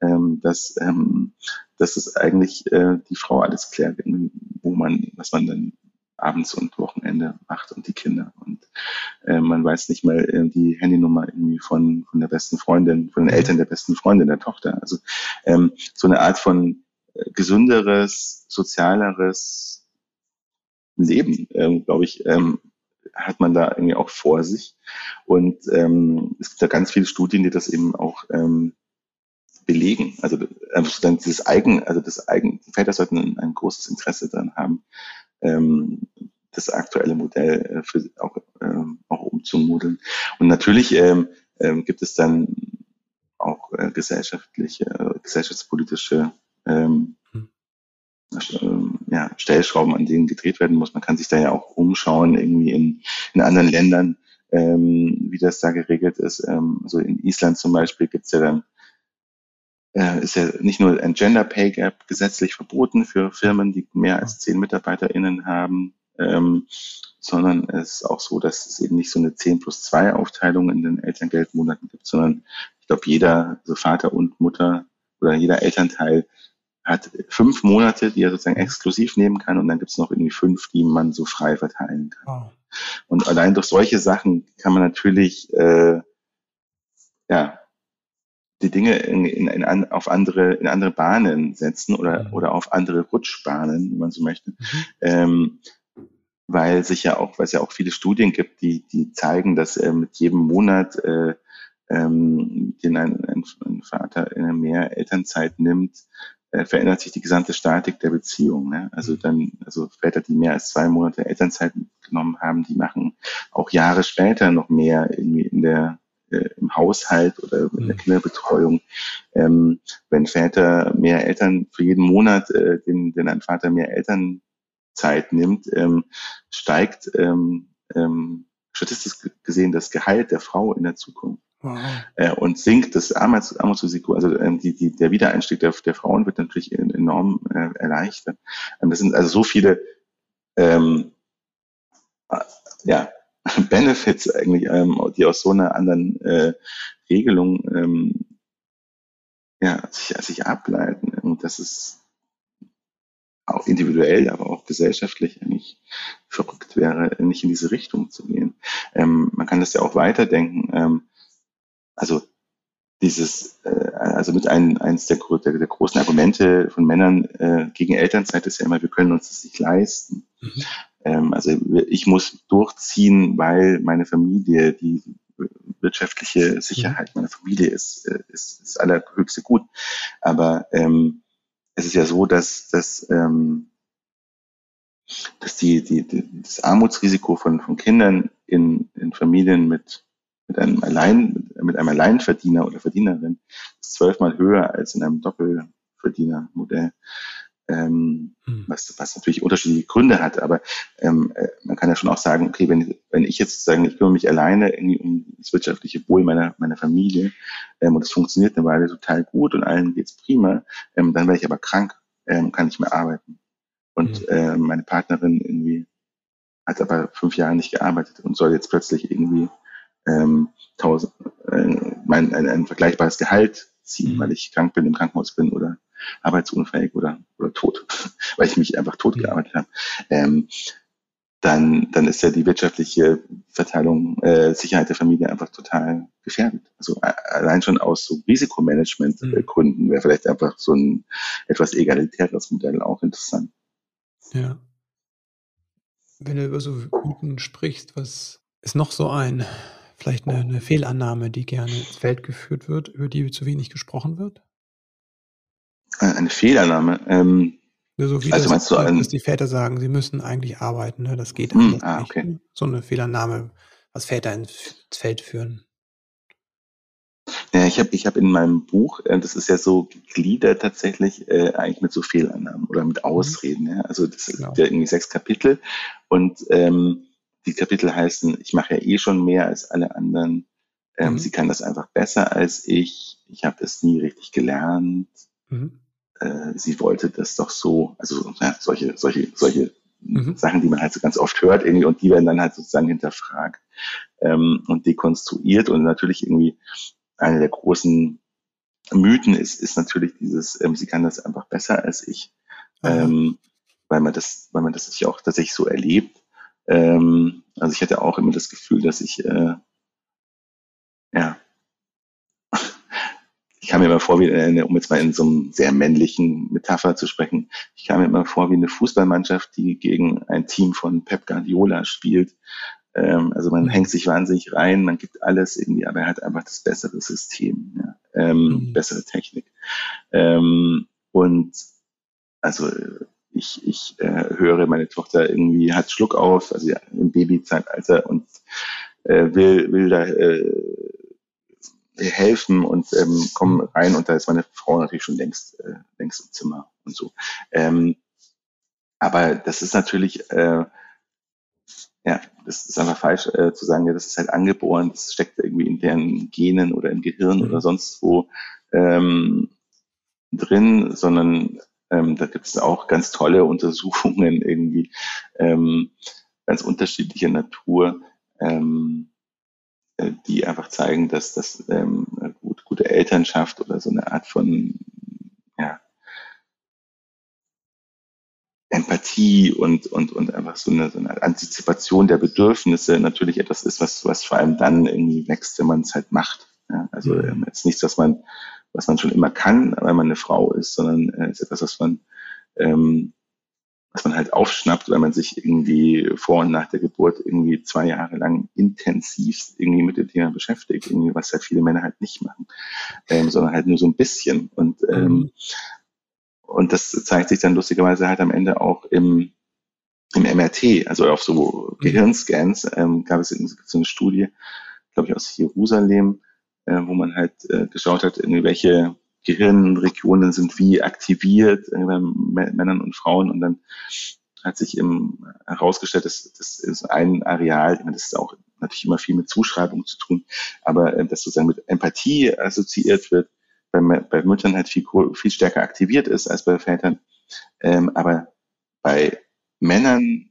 ähm, dass, ähm, dass es eigentlich äh, die Frau alles klärt, wo man, was man dann abends und Wochenende macht und die Kinder. Und äh, man weiß nicht mal äh, die Handynummer irgendwie von, von der besten Freundin, von den mhm. Eltern der besten Freundin der Tochter. Also ähm, so eine Art von äh, gesünderes, sozialeres, Leben, ähm, glaube ich, ähm, hat man da irgendwie auch vor sich. Und ähm, es gibt da ganz viele Studien, die das eben auch ähm, belegen. Also dann dieses Eigen, also das Eigen, Väter sollten ein, ein großes Interesse daran haben, ähm, das aktuelle Modell äh, für, auch, ähm, auch umzumodeln. Und natürlich ähm, ähm, gibt es dann auch äh, gesellschaftliche, äh, gesellschaftspolitische ähm, hm. ähm, ja, Stellschrauben, an denen gedreht werden muss. Man kann sich da ja auch umschauen, irgendwie in, in anderen Ländern, ähm, wie das da geregelt ist. Ähm, also in Island zum Beispiel gibt's ja dann äh, ist ja nicht nur ein Gender Pay Gap gesetzlich verboten für Firmen, die mehr als zehn MitarbeiterInnen haben, ähm, sondern es ist auch so, dass es eben nicht so eine 10 plus 2 Aufteilung in den Elterngeldmonaten gibt, sondern ich glaube, jeder, also Vater und Mutter oder jeder Elternteil hat fünf Monate, die er sozusagen exklusiv nehmen kann und dann gibt es noch irgendwie fünf, die man so frei verteilen kann. Wow. Und allein durch solche Sachen kann man natürlich äh, ja die Dinge in, in, in, auf andere in andere Bahnen setzen oder mhm. oder auf andere Rutschbahnen, wenn man so möchte. Mhm. Ähm, weil sich ja auch, weil es ja auch viele Studien gibt, die, die zeigen, dass äh, mit jedem Monat, äh, ähm, den ein, ein, ein Vater mehr Elternzeit nimmt, verändert sich die gesamte Statik der Beziehung. Ne? Also mhm. dann, also Väter, die mehr als zwei Monate Elternzeit genommen haben, die machen auch Jahre später noch mehr irgendwie in der äh, im Haushalt oder in der mhm. Kinderbetreuung. Ähm, wenn Väter mehr Eltern für jeden Monat, äh, den, den ein Vater mehr Eltern Zeit nimmt, ähm, steigt ähm, ähm, statistisch gesehen das Gehalt der Frau in der Zukunft. Wow. Äh, und sinkt das Armutsrisiko, also ähm, die, die, der Wiedereinstieg der, der Frauen wird natürlich enorm äh, erleichtert. Ähm, das sind also so viele ähm, äh, ja, Benefits eigentlich, ähm, die aus so einer anderen äh, Regelung ähm, ja, sich, sich ableiten. Und das ist auch individuell, aber auch gesellschaftlich eigentlich verrückt wäre, nicht in diese Richtung zu gehen. Ähm, man kann das ja auch weiterdenken. Ähm, also dieses, äh, also mit ein, eins der, der, der großen Argumente von Männern äh, gegen Elternzeit ist ja immer, wir können uns das nicht leisten. Mhm. Ähm, also ich muss durchziehen, weil meine Familie, die wirtschaftliche Sicherheit meiner Familie ist, äh, ist, ist allerhöchste Gut. Aber ähm, es ist ja so, dass, dass, ähm, dass die, die, die, das Armutsrisiko von, von Kindern in, in Familien mit, mit einem Allein, mit einem Alleinverdiener oder Verdienerin ist zwölfmal höher als in einem Doppelverdienermodell ähm, hm. was, was natürlich unterschiedliche Gründe hat. Aber ähm, äh, man kann ja schon auch sagen, okay, wenn, wenn ich jetzt sagen, ich kümmere mich alleine irgendwie um das wirtschaftliche Wohl meiner, meiner Familie ähm, und es funktioniert eine Weile total gut und allen geht's prima, ähm, dann werde ich aber krank, ähm, kann nicht mehr arbeiten. Und mhm. äh, meine Partnerin irgendwie hat aber fünf Jahre nicht gearbeitet und soll jetzt plötzlich irgendwie ähm, tausend, äh, mein, ein, ein vergleichbares Gehalt ziehen, mhm. weil ich krank bin, im Krankenhaus bin oder arbeitsunfähig oder, oder tot, weil ich mich einfach tot gearbeitet habe, ähm, dann, dann ist ja die wirtschaftliche Verteilung, äh, Sicherheit der Familie einfach total gefährdet. Also äh, allein schon aus so Risikomanagement-Gründen mhm. wäre vielleicht einfach so ein etwas egalitäres Modell auch interessant. Ja. Wenn du über so Mythen sprichst, was ist noch so ein, vielleicht eine, eine Fehlannahme, die gerne ins Feld geführt wird, über die zu wenig gesprochen wird? Äh, eine Fehlannahme. Ähm, so wie also das, meinst du ein, dass die Väter sagen, sie müssen eigentlich arbeiten, ne? das geht hm, ah, nicht. Okay. So eine Fehlannahme, was Väter ins Feld führen. Ja, ich habe ich hab in meinem Buch, äh, das ist ja so gegliedert tatsächlich, äh, eigentlich mit so Fehlannahmen oder mit mhm. Ausreden. Mhm. Ja? Also das genau. sind ja irgendwie sechs Kapitel und ähm, die Kapitel heißen, ich mache ja eh schon mehr als alle anderen. Ähm, mhm. Sie kann das einfach besser als ich. Ich habe das nie richtig gelernt. Mhm. Äh, sie wollte das doch so, also ja, solche, solche, solche mhm. Sachen, die man halt so ganz oft hört irgendwie und die werden dann halt sozusagen hinterfragt ähm, und dekonstruiert und natürlich irgendwie eine der großen Mythen ist, ist natürlich dieses, ähm, sie kann das einfach besser als ich, ähm, weil man das, weil man das sich auch tatsächlich so erlebt. Ähm, also ich hatte auch immer das Gefühl, dass ich äh, ja ich kam mir immer vor, wie eine, um jetzt mal in so einem sehr männlichen Metapher zu sprechen, ich kam mir immer vor wie eine Fußballmannschaft, die gegen ein Team von Pep Guardiola spielt. Ähm, also man mhm. hängt sich wahnsinnig rein, man gibt alles irgendwie, aber er hat einfach das bessere System, ja, ähm, mhm. bessere Technik. Ähm, und also ich, ich äh, höre, meine Tochter irgendwie hat Schluck auf, also ja, im Babyzeitalter und äh, will, will da äh, helfen und ähm, komme mhm. rein und da ist meine Frau natürlich schon längst, äh, längst im Zimmer und so. Ähm, aber das ist natürlich, äh, ja, das ist einfach falsch äh, zu sagen, ja, das ist halt angeboren, das steckt irgendwie in deren Genen oder im Gehirn mhm. oder sonst wo ähm, drin, sondern ähm, da gibt es auch ganz tolle Untersuchungen irgendwie, ähm, ganz unterschiedlicher Natur, ähm, äh, die einfach zeigen, dass das ähm, gut, gute Elternschaft oder so eine Art von ja, Empathie und, und, und einfach so eine, so eine Antizipation der Bedürfnisse natürlich etwas ist, was, was vor allem dann irgendwie wächst, wenn man es halt macht. Ja, also mhm. ähm, jetzt nichts, was man, was man schon immer kann, weil man eine Frau ist, sondern äh, ist etwas, was man ähm, was man halt aufschnappt, wenn man sich irgendwie vor und nach der Geburt irgendwie zwei Jahre lang intensiv irgendwie mit dem Thema beschäftigt, irgendwie, was halt viele Männer halt nicht machen, ähm, sondern halt nur so ein bisschen. Und, ähm, mhm. und das zeigt sich dann lustigerweise halt am Ende auch im, im MRT, also auf so mhm. Gehirnscans, ähm, gab es so eine Studie, glaube ich, aus Jerusalem, äh, wo man halt äh, geschaut hat, irgendwie welche Gehirnregionen sind wie aktiviert äh, bei Männern und Frauen und dann hat sich eben herausgestellt, dass das ist ein Areal, das ist auch natürlich immer viel mit Zuschreibung zu tun, aber äh, das sozusagen mit Empathie assoziiert wird, bei, bei Müttern halt viel, viel stärker aktiviert ist als bei Vätern. Ähm, aber bei Männern,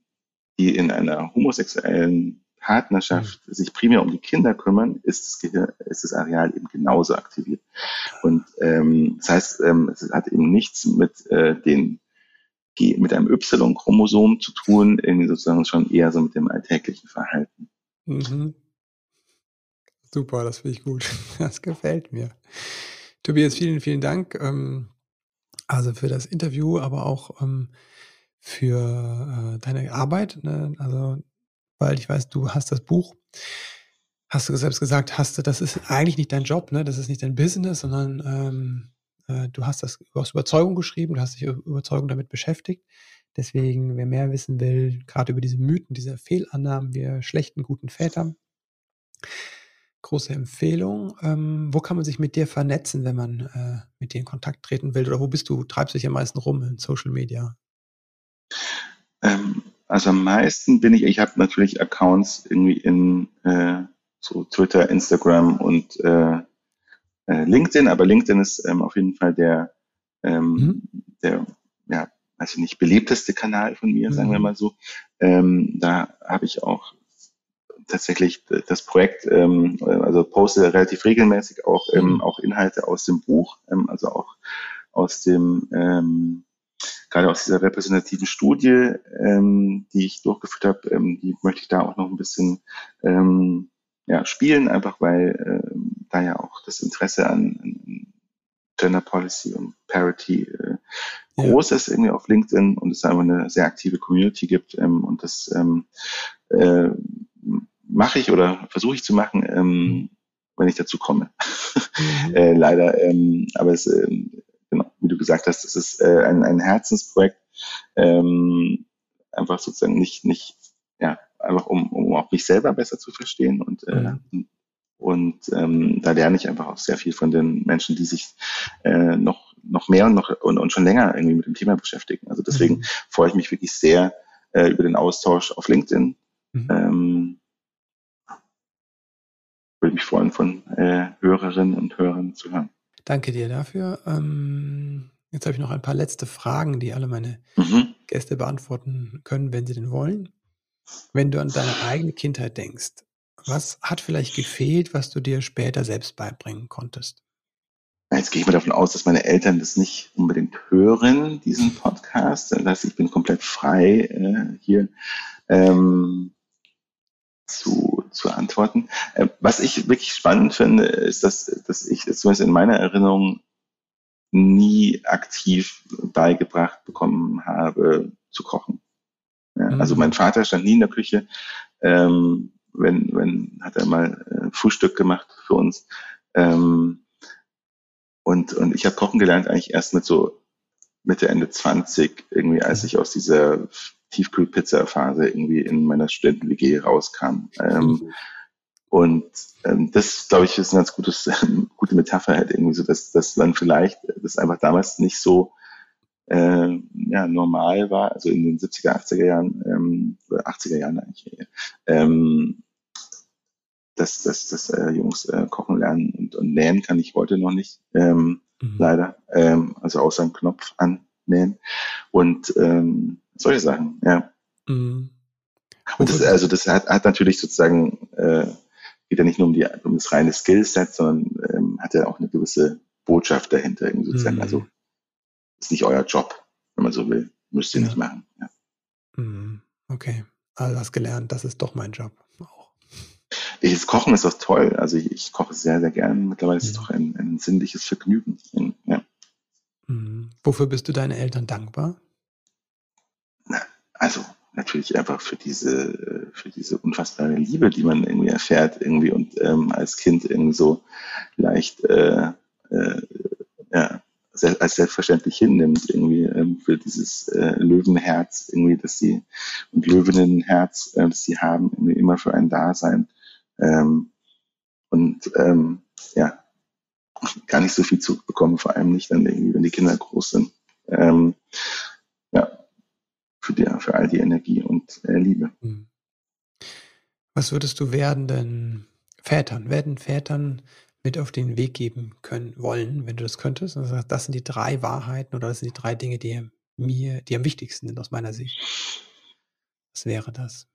die in einer homosexuellen Partnerschaft mhm. sich primär um die Kinder kümmern, ist das, Gehirn, ist das Areal eben genauso aktiviert. Und ähm, das heißt, ähm, es hat eben nichts mit äh, den mit einem Y-Chromosom zu tun, irgendwie sozusagen schon eher so mit dem alltäglichen Verhalten. Mhm. Super, das finde ich gut. Das gefällt mir. Tobias, vielen, vielen Dank. Ähm, also für das Interview, aber auch ähm, für äh, deine Arbeit. Ne? Also weil ich weiß, du hast das Buch, hast du selbst gesagt, hast du, das ist eigentlich nicht dein Job, ne? das ist nicht dein Business, sondern ähm, äh, du hast das aus Überzeugung geschrieben, du hast dich Überzeugung damit beschäftigt. Deswegen, wer mehr wissen will, gerade über diese Mythen, diese Fehlannahmen, wir schlechten, guten Vätern, große Empfehlung. Ähm, wo kann man sich mit dir vernetzen, wenn man äh, mit dir in Kontakt treten will? Oder wo bist du? Treibst du dich am meisten rum in Social Media? Ähm, also am meisten bin ich, ich habe natürlich Accounts irgendwie in äh, so Twitter, Instagram und äh, äh, LinkedIn, aber LinkedIn ist ähm, auf jeden Fall der, ähm, mhm. der, ja, also nicht beliebteste Kanal von mir, mhm. sagen wir mhm. mal so. Ähm, da habe ich auch tatsächlich das Projekt, ähm, also poste relativ regelmäßig auch, ähm, mhm. auch Inhalte aus dem Buch, ähm, also auch aus dem ähm, gerade aus dieser repräsentativen Studie, ähm, die ich durchgeführt habe, ähm, die möchte ich da auch noch ein bisschen ähm, ja, spielen, einfach weil ähm, da ja auch das Interesse an, an Gender Policy und Parity äh, ja. groß ist irgendwie auf LinkedIn und es einfach eine sehr aktive Community gibt ähm, und das ähm, äh, mache ich oder versuche ich zu machen, ähm, mhm. wenn ich dazu komme. Mhm. äh, leider, ähm, aber es äh, genau, wie du gesagt hast, es ist äh, ein, ein Herzensprojekt, ähm, einfach sozusagen nicht, nicht, ja, einfach um, um auch mich selber besser zu verstehen und äh, mhm. und ähm, da lerne ich einfach auch sehr viel von den Menschen, die sich äh, noch noch mehr und noch und, und schon länger irgendwie mit dem Thema beschäftigen. Also deswegen mhm. freue ich mich wirklich sehr äh, über den Austausch auf LinkedIn. Mhm. Ähm, würde mich freuen, von äh, Hörerinnen und Hörern zu hören. Danke dir dafür. Ähm, jetzt habe ich noch ein paar letzte Fragen, die alle meine mhm. Gäste beantworten können, wenn sie denn wollen. Wenn du an deine eigene Kindheit denkst, was hat vielleicht gefehlt, was du dir später selbst beibringen konntest? Jetzt gehe ich mal davon aus, dass meine Eltern das nicht unbedingt hören, diesen Podcast. Das heißt, ich bin komplett frei, äh, hier ähm, zu, zu antworten. Äh, was ich wirklich spannend finde, ist, dass, dass ich zumindest in meiner Erinnerung nie aktiv beigebracht bekommen habe, zu kochen. Ja, mhm. Also mein Vater stand nie in der Küche. Ähm, wenn, wenn hat er mal äh, Frühstück gemacht für uns. Ähm, und, und ich habe kochen gelernt eigentlich erst mit so Mitte, Ende 20, irgendwie, als ich aus dieser Tiefkühlpizza-Phase irgendwie in meiner Studenten-WG rauskam. Ähm. Und ähm, das, glaube ich, ist eine ganz gutes, ähm, gute Metapher halt irgendwie so, dass, dass man vielleicht das einfach damals nicht so äh, ja, normal war, also in den 70er, 80er Jahren, ähm, oder 80er Jahren eigentlich, ähm, dass, dass, dass äh, Jungs äh, kochen lernen und, und nähen kann ich heute noch nicht, ähm, mhm. leider. Ähm, also außer einen Knopf annähen. Und ähm, solche Sachen, ja. Mhm. Und das, also das hat, hat natürlich sozusagen, äh, geht ja nicht nur um, die, um das reine Skillset, sondern ähm, hat ja auch eine gewisse Botschaft dahinter, irgendwie sozusagen. Mhm. Also ist nicht euer Job, wenn man so will. Müsst ihr ja. nicht machen. Ja. Mhm. Okay. Also hast gelernt, das ist doch mein Job auch. Das Kochen ist doch toll. Also ich, ich koche sehr, sehr gern. Mittlerweile ist es mhm. doch ein, ein sinnliches Vergnügen. Ja. Mhm. Wofür bist du deinen Eltern dankbar? Na, also natürlich einfach für diese, für diese unfassbare Liebe, die man irgendwie erfährt irgendwie und ähm, als Kind irgendwie so leicht äh, äh, ja, als selbstverständlich hinnimmt, irgendwie ähm, für dieses äh, Löwenherz, irgendwie, dass sie und Löwinnenherz, äh, das sie haben, irgendwie immer für ein Dasein. Ähm, und ähm, ja, gar nicht so viel zurückbekommen, vor allem nicht dann irgendwie, wenn die Kinder groß sind. Ähm, ja, für, die, für all die Energie und äh, Liebe. Hm. Was würdest du werdenden Vätern, werden Vätern mit auf den Weg geben können wollen, wenn du das könntest? Also das sind die drei Wahrheiten oder das sind die drei Dinge, die mir, die am wichtigsten sind aus meiner Sicht. Was wäre das?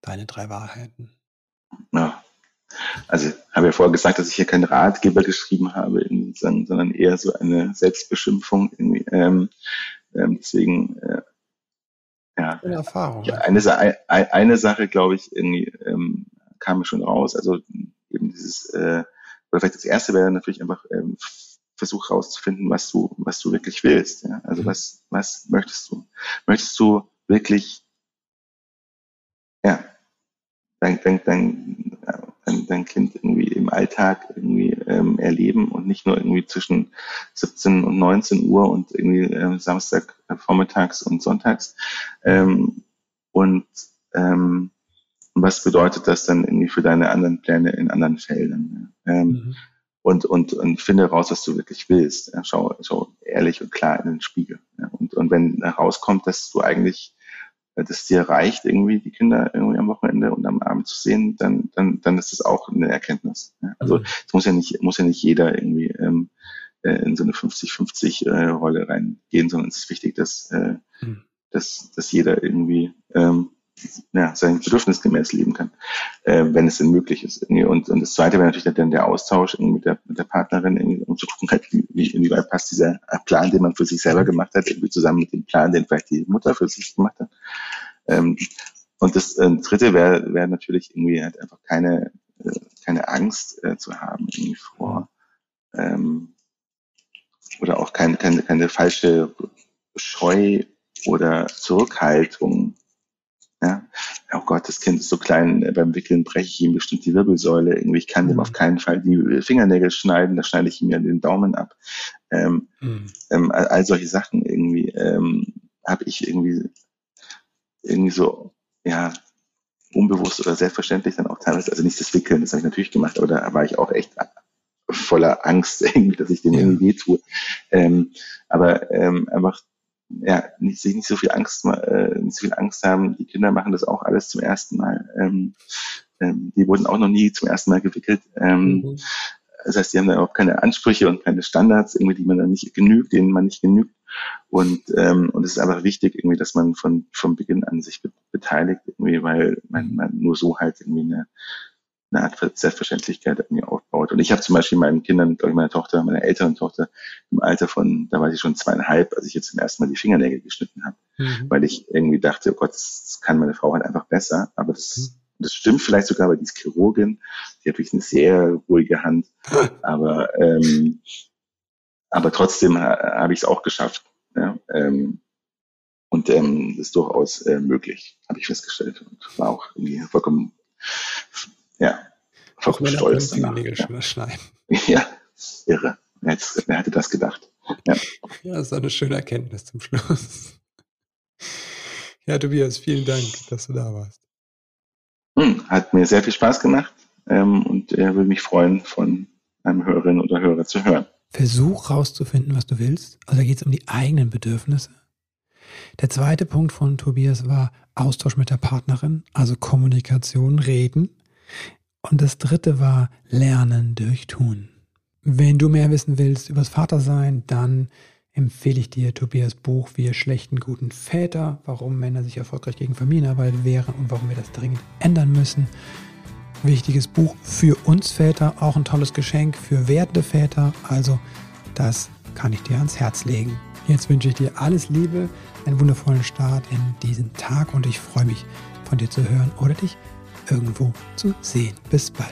Deine drei Wahrheiten. Ja. Also habe ja vorher gesagt, dass ich hier keinen Ratgeber geschrieben habe, sondern eher so eine Selbstbeschimpfung. Ähm, ähm, deswegen äh, ja, eine Erfahrung. Ja, eine, eine, Sache, glaube ich, irgendwie ähm, kam mir schon raus. Also eben dieses, äh, oder vielleicht das erste wäre natürlich einfach ähm, Versuch herauszufinden, was du, was du wirklich willst. Ja? Also mhm. was, was möchtest du? Möchtest du wirklich, ja, dein, dein, dein, dein, dein Kind irgendwie im Alltag irgendwie ähm, erleben und nicht nur irgendwie zwischen 17 und 19 Uhr und irgendwie äh, Samstag äh, vormittags und sonntags. Ähm, und ähm, was bedeutet das dann irgendwie für deine anderen Pläne in anderen Feldern? Ähm, mhm. und, und, und finde raus, was du wirklich willst. Schau, schau ehrlich und klar in den Spiegel. Und, und wenn herauskommt, dass du eigentlich das dir reicht, irgendwie die Kinder irgendwie am Wochenende und am Abend zu sehen, dann, dann, dann ist das auch eine Erkenntnis. Also mhm. es muss ja nicht, muss ja nicht jeder irgendwie ähm, äh, in so eine 50-50 äh, Rolle reingehen, sondern es ist wichtig, dass, äh, mhm. dass, dass jeder irgendwie ähm, ja, sein Bedürfnis gemäß leben kann, äh, wenn es denn möglich ist. Und, und das Zweite wäre natürlich dann der Austausch mit der, mit der Partnerin, um zu gucken, halt, wie, inwieweit passt dieser Plan, den man für sich selber gemacht hat, irgendwie zusammen mit dem Plan, den vielleicht die Mutter für sich gemacht hat. Ähm, und das äh, Dritte wäre wär natürlich irgendwie halt einfach keine, äh, keine Angst äh, zu haben irgendwie vor ähm, oder auch keine, keine, keine falsche Scheu oder Zurückhaltung ja, oh Gott, das Kind ist so klein, äh, beim Wickeln breche ich ihm bestimmt die Wirbelsäule. Irgendwie, ich kann mhm. ihm auf keinen Fall die Fingernägel schneiden, da schneide ich ihm ja den Daumen ab. Ähm, mhm. ähm, all, all, solche Sachen irgendwie ähm, habe ich irgendwie irgendwie so, ja, unbewusst oder selbstverständlich dann auch teilweise, also nicht das Wickeln, das habe ich natürlich gemacht, aber da war ich auch echt voller Angst irgendwie, dass ich dem ja. irgendwie weh tue. Ähm, aber ähm, einfach ja, nicht, sich nicht so viel Angst, äh, nicht so viel Angst haben. Die Kinder machen das auch alles zum ersten Mal. Ähm, ähm, die wurden auch noch nie zum ersten Mal gewickelt. Ähm, mhm. Das heißt, die haben da auch keine Ansprüche und keine Standards, irgendwie, die man dann nicht genügt, denen man nicht genügt. Und, ähm, und es ist einfach wichtig, irgendwie, dass man von, von Beginn an sich be beteiligt, irgendwie, weil man, man nur so halt irgendwie eine, eine Art Selbstverständlichkeit irgendwie aufbaut. Und ich habe zum Beispiel meinen Kindern, glaube ich, meiner Tochter, meiner älteren Tochter im Alter von, da war sie schon zweieinhalb, als ich jetzt zum ersten Mal die Fingernägel geschnitten habe, mhm. weil ich irgendwie dachte, oh Gott, das kann meine Frau halt einfach besser. Aber das, mhm. das stimmt vielleicht sogar, weil die ist Chirurgin, die hat wirklich eine sehr ruhige Hand. aber ähm, aber trotzdem ha, habe ich es auch geschafft. Ja? Ähm, und ähm, das ist durchaus äh, möglich, habe ich festgestellt. Und war auch irgendwie vollkommen ja, vollkommen stolz danach. Ja. Schneiden. ja, irre. Jetzt, wer hätte das gedacht? Ja. ja, das ist eine schöne Erkenntnis zum Schluss. Ja, Tobias, vielen Dank, dass du da warst. Hm, hat mir sehr viel Spaß gemacht ähm, und äh, würde mich freuen, von einem Hörerin oder Hörer zu hören. Versuch rauszufinden, was du willst. Also da geht es um die eigenen Bedürfnisse. Der zweite Punkt von Tobias war Austausch mit der Partnerin, also Kommunikation, Reden. Und das dritte war Lernen durch Tun. Wenn du mehr wissen willst über das Vatersein, dann empfehle ich dir Tobias Buch Wir schlechten guten Väter, warum Männer sich erfolgreich gegen Familienarbeit wehren und warum wir das dringend ändern müssen. Wichtiges Buch für uns Väter, auch ein tolles Geschenk für werdende Väter. Also das kann ich dir ans Herz legen. Jetzt wünsche ich dir alles Liebe, einen wundervollen Start in diesen Tag und ich freue mich von dir zu hören oder dich irgendwo zu sehen. Bis bald.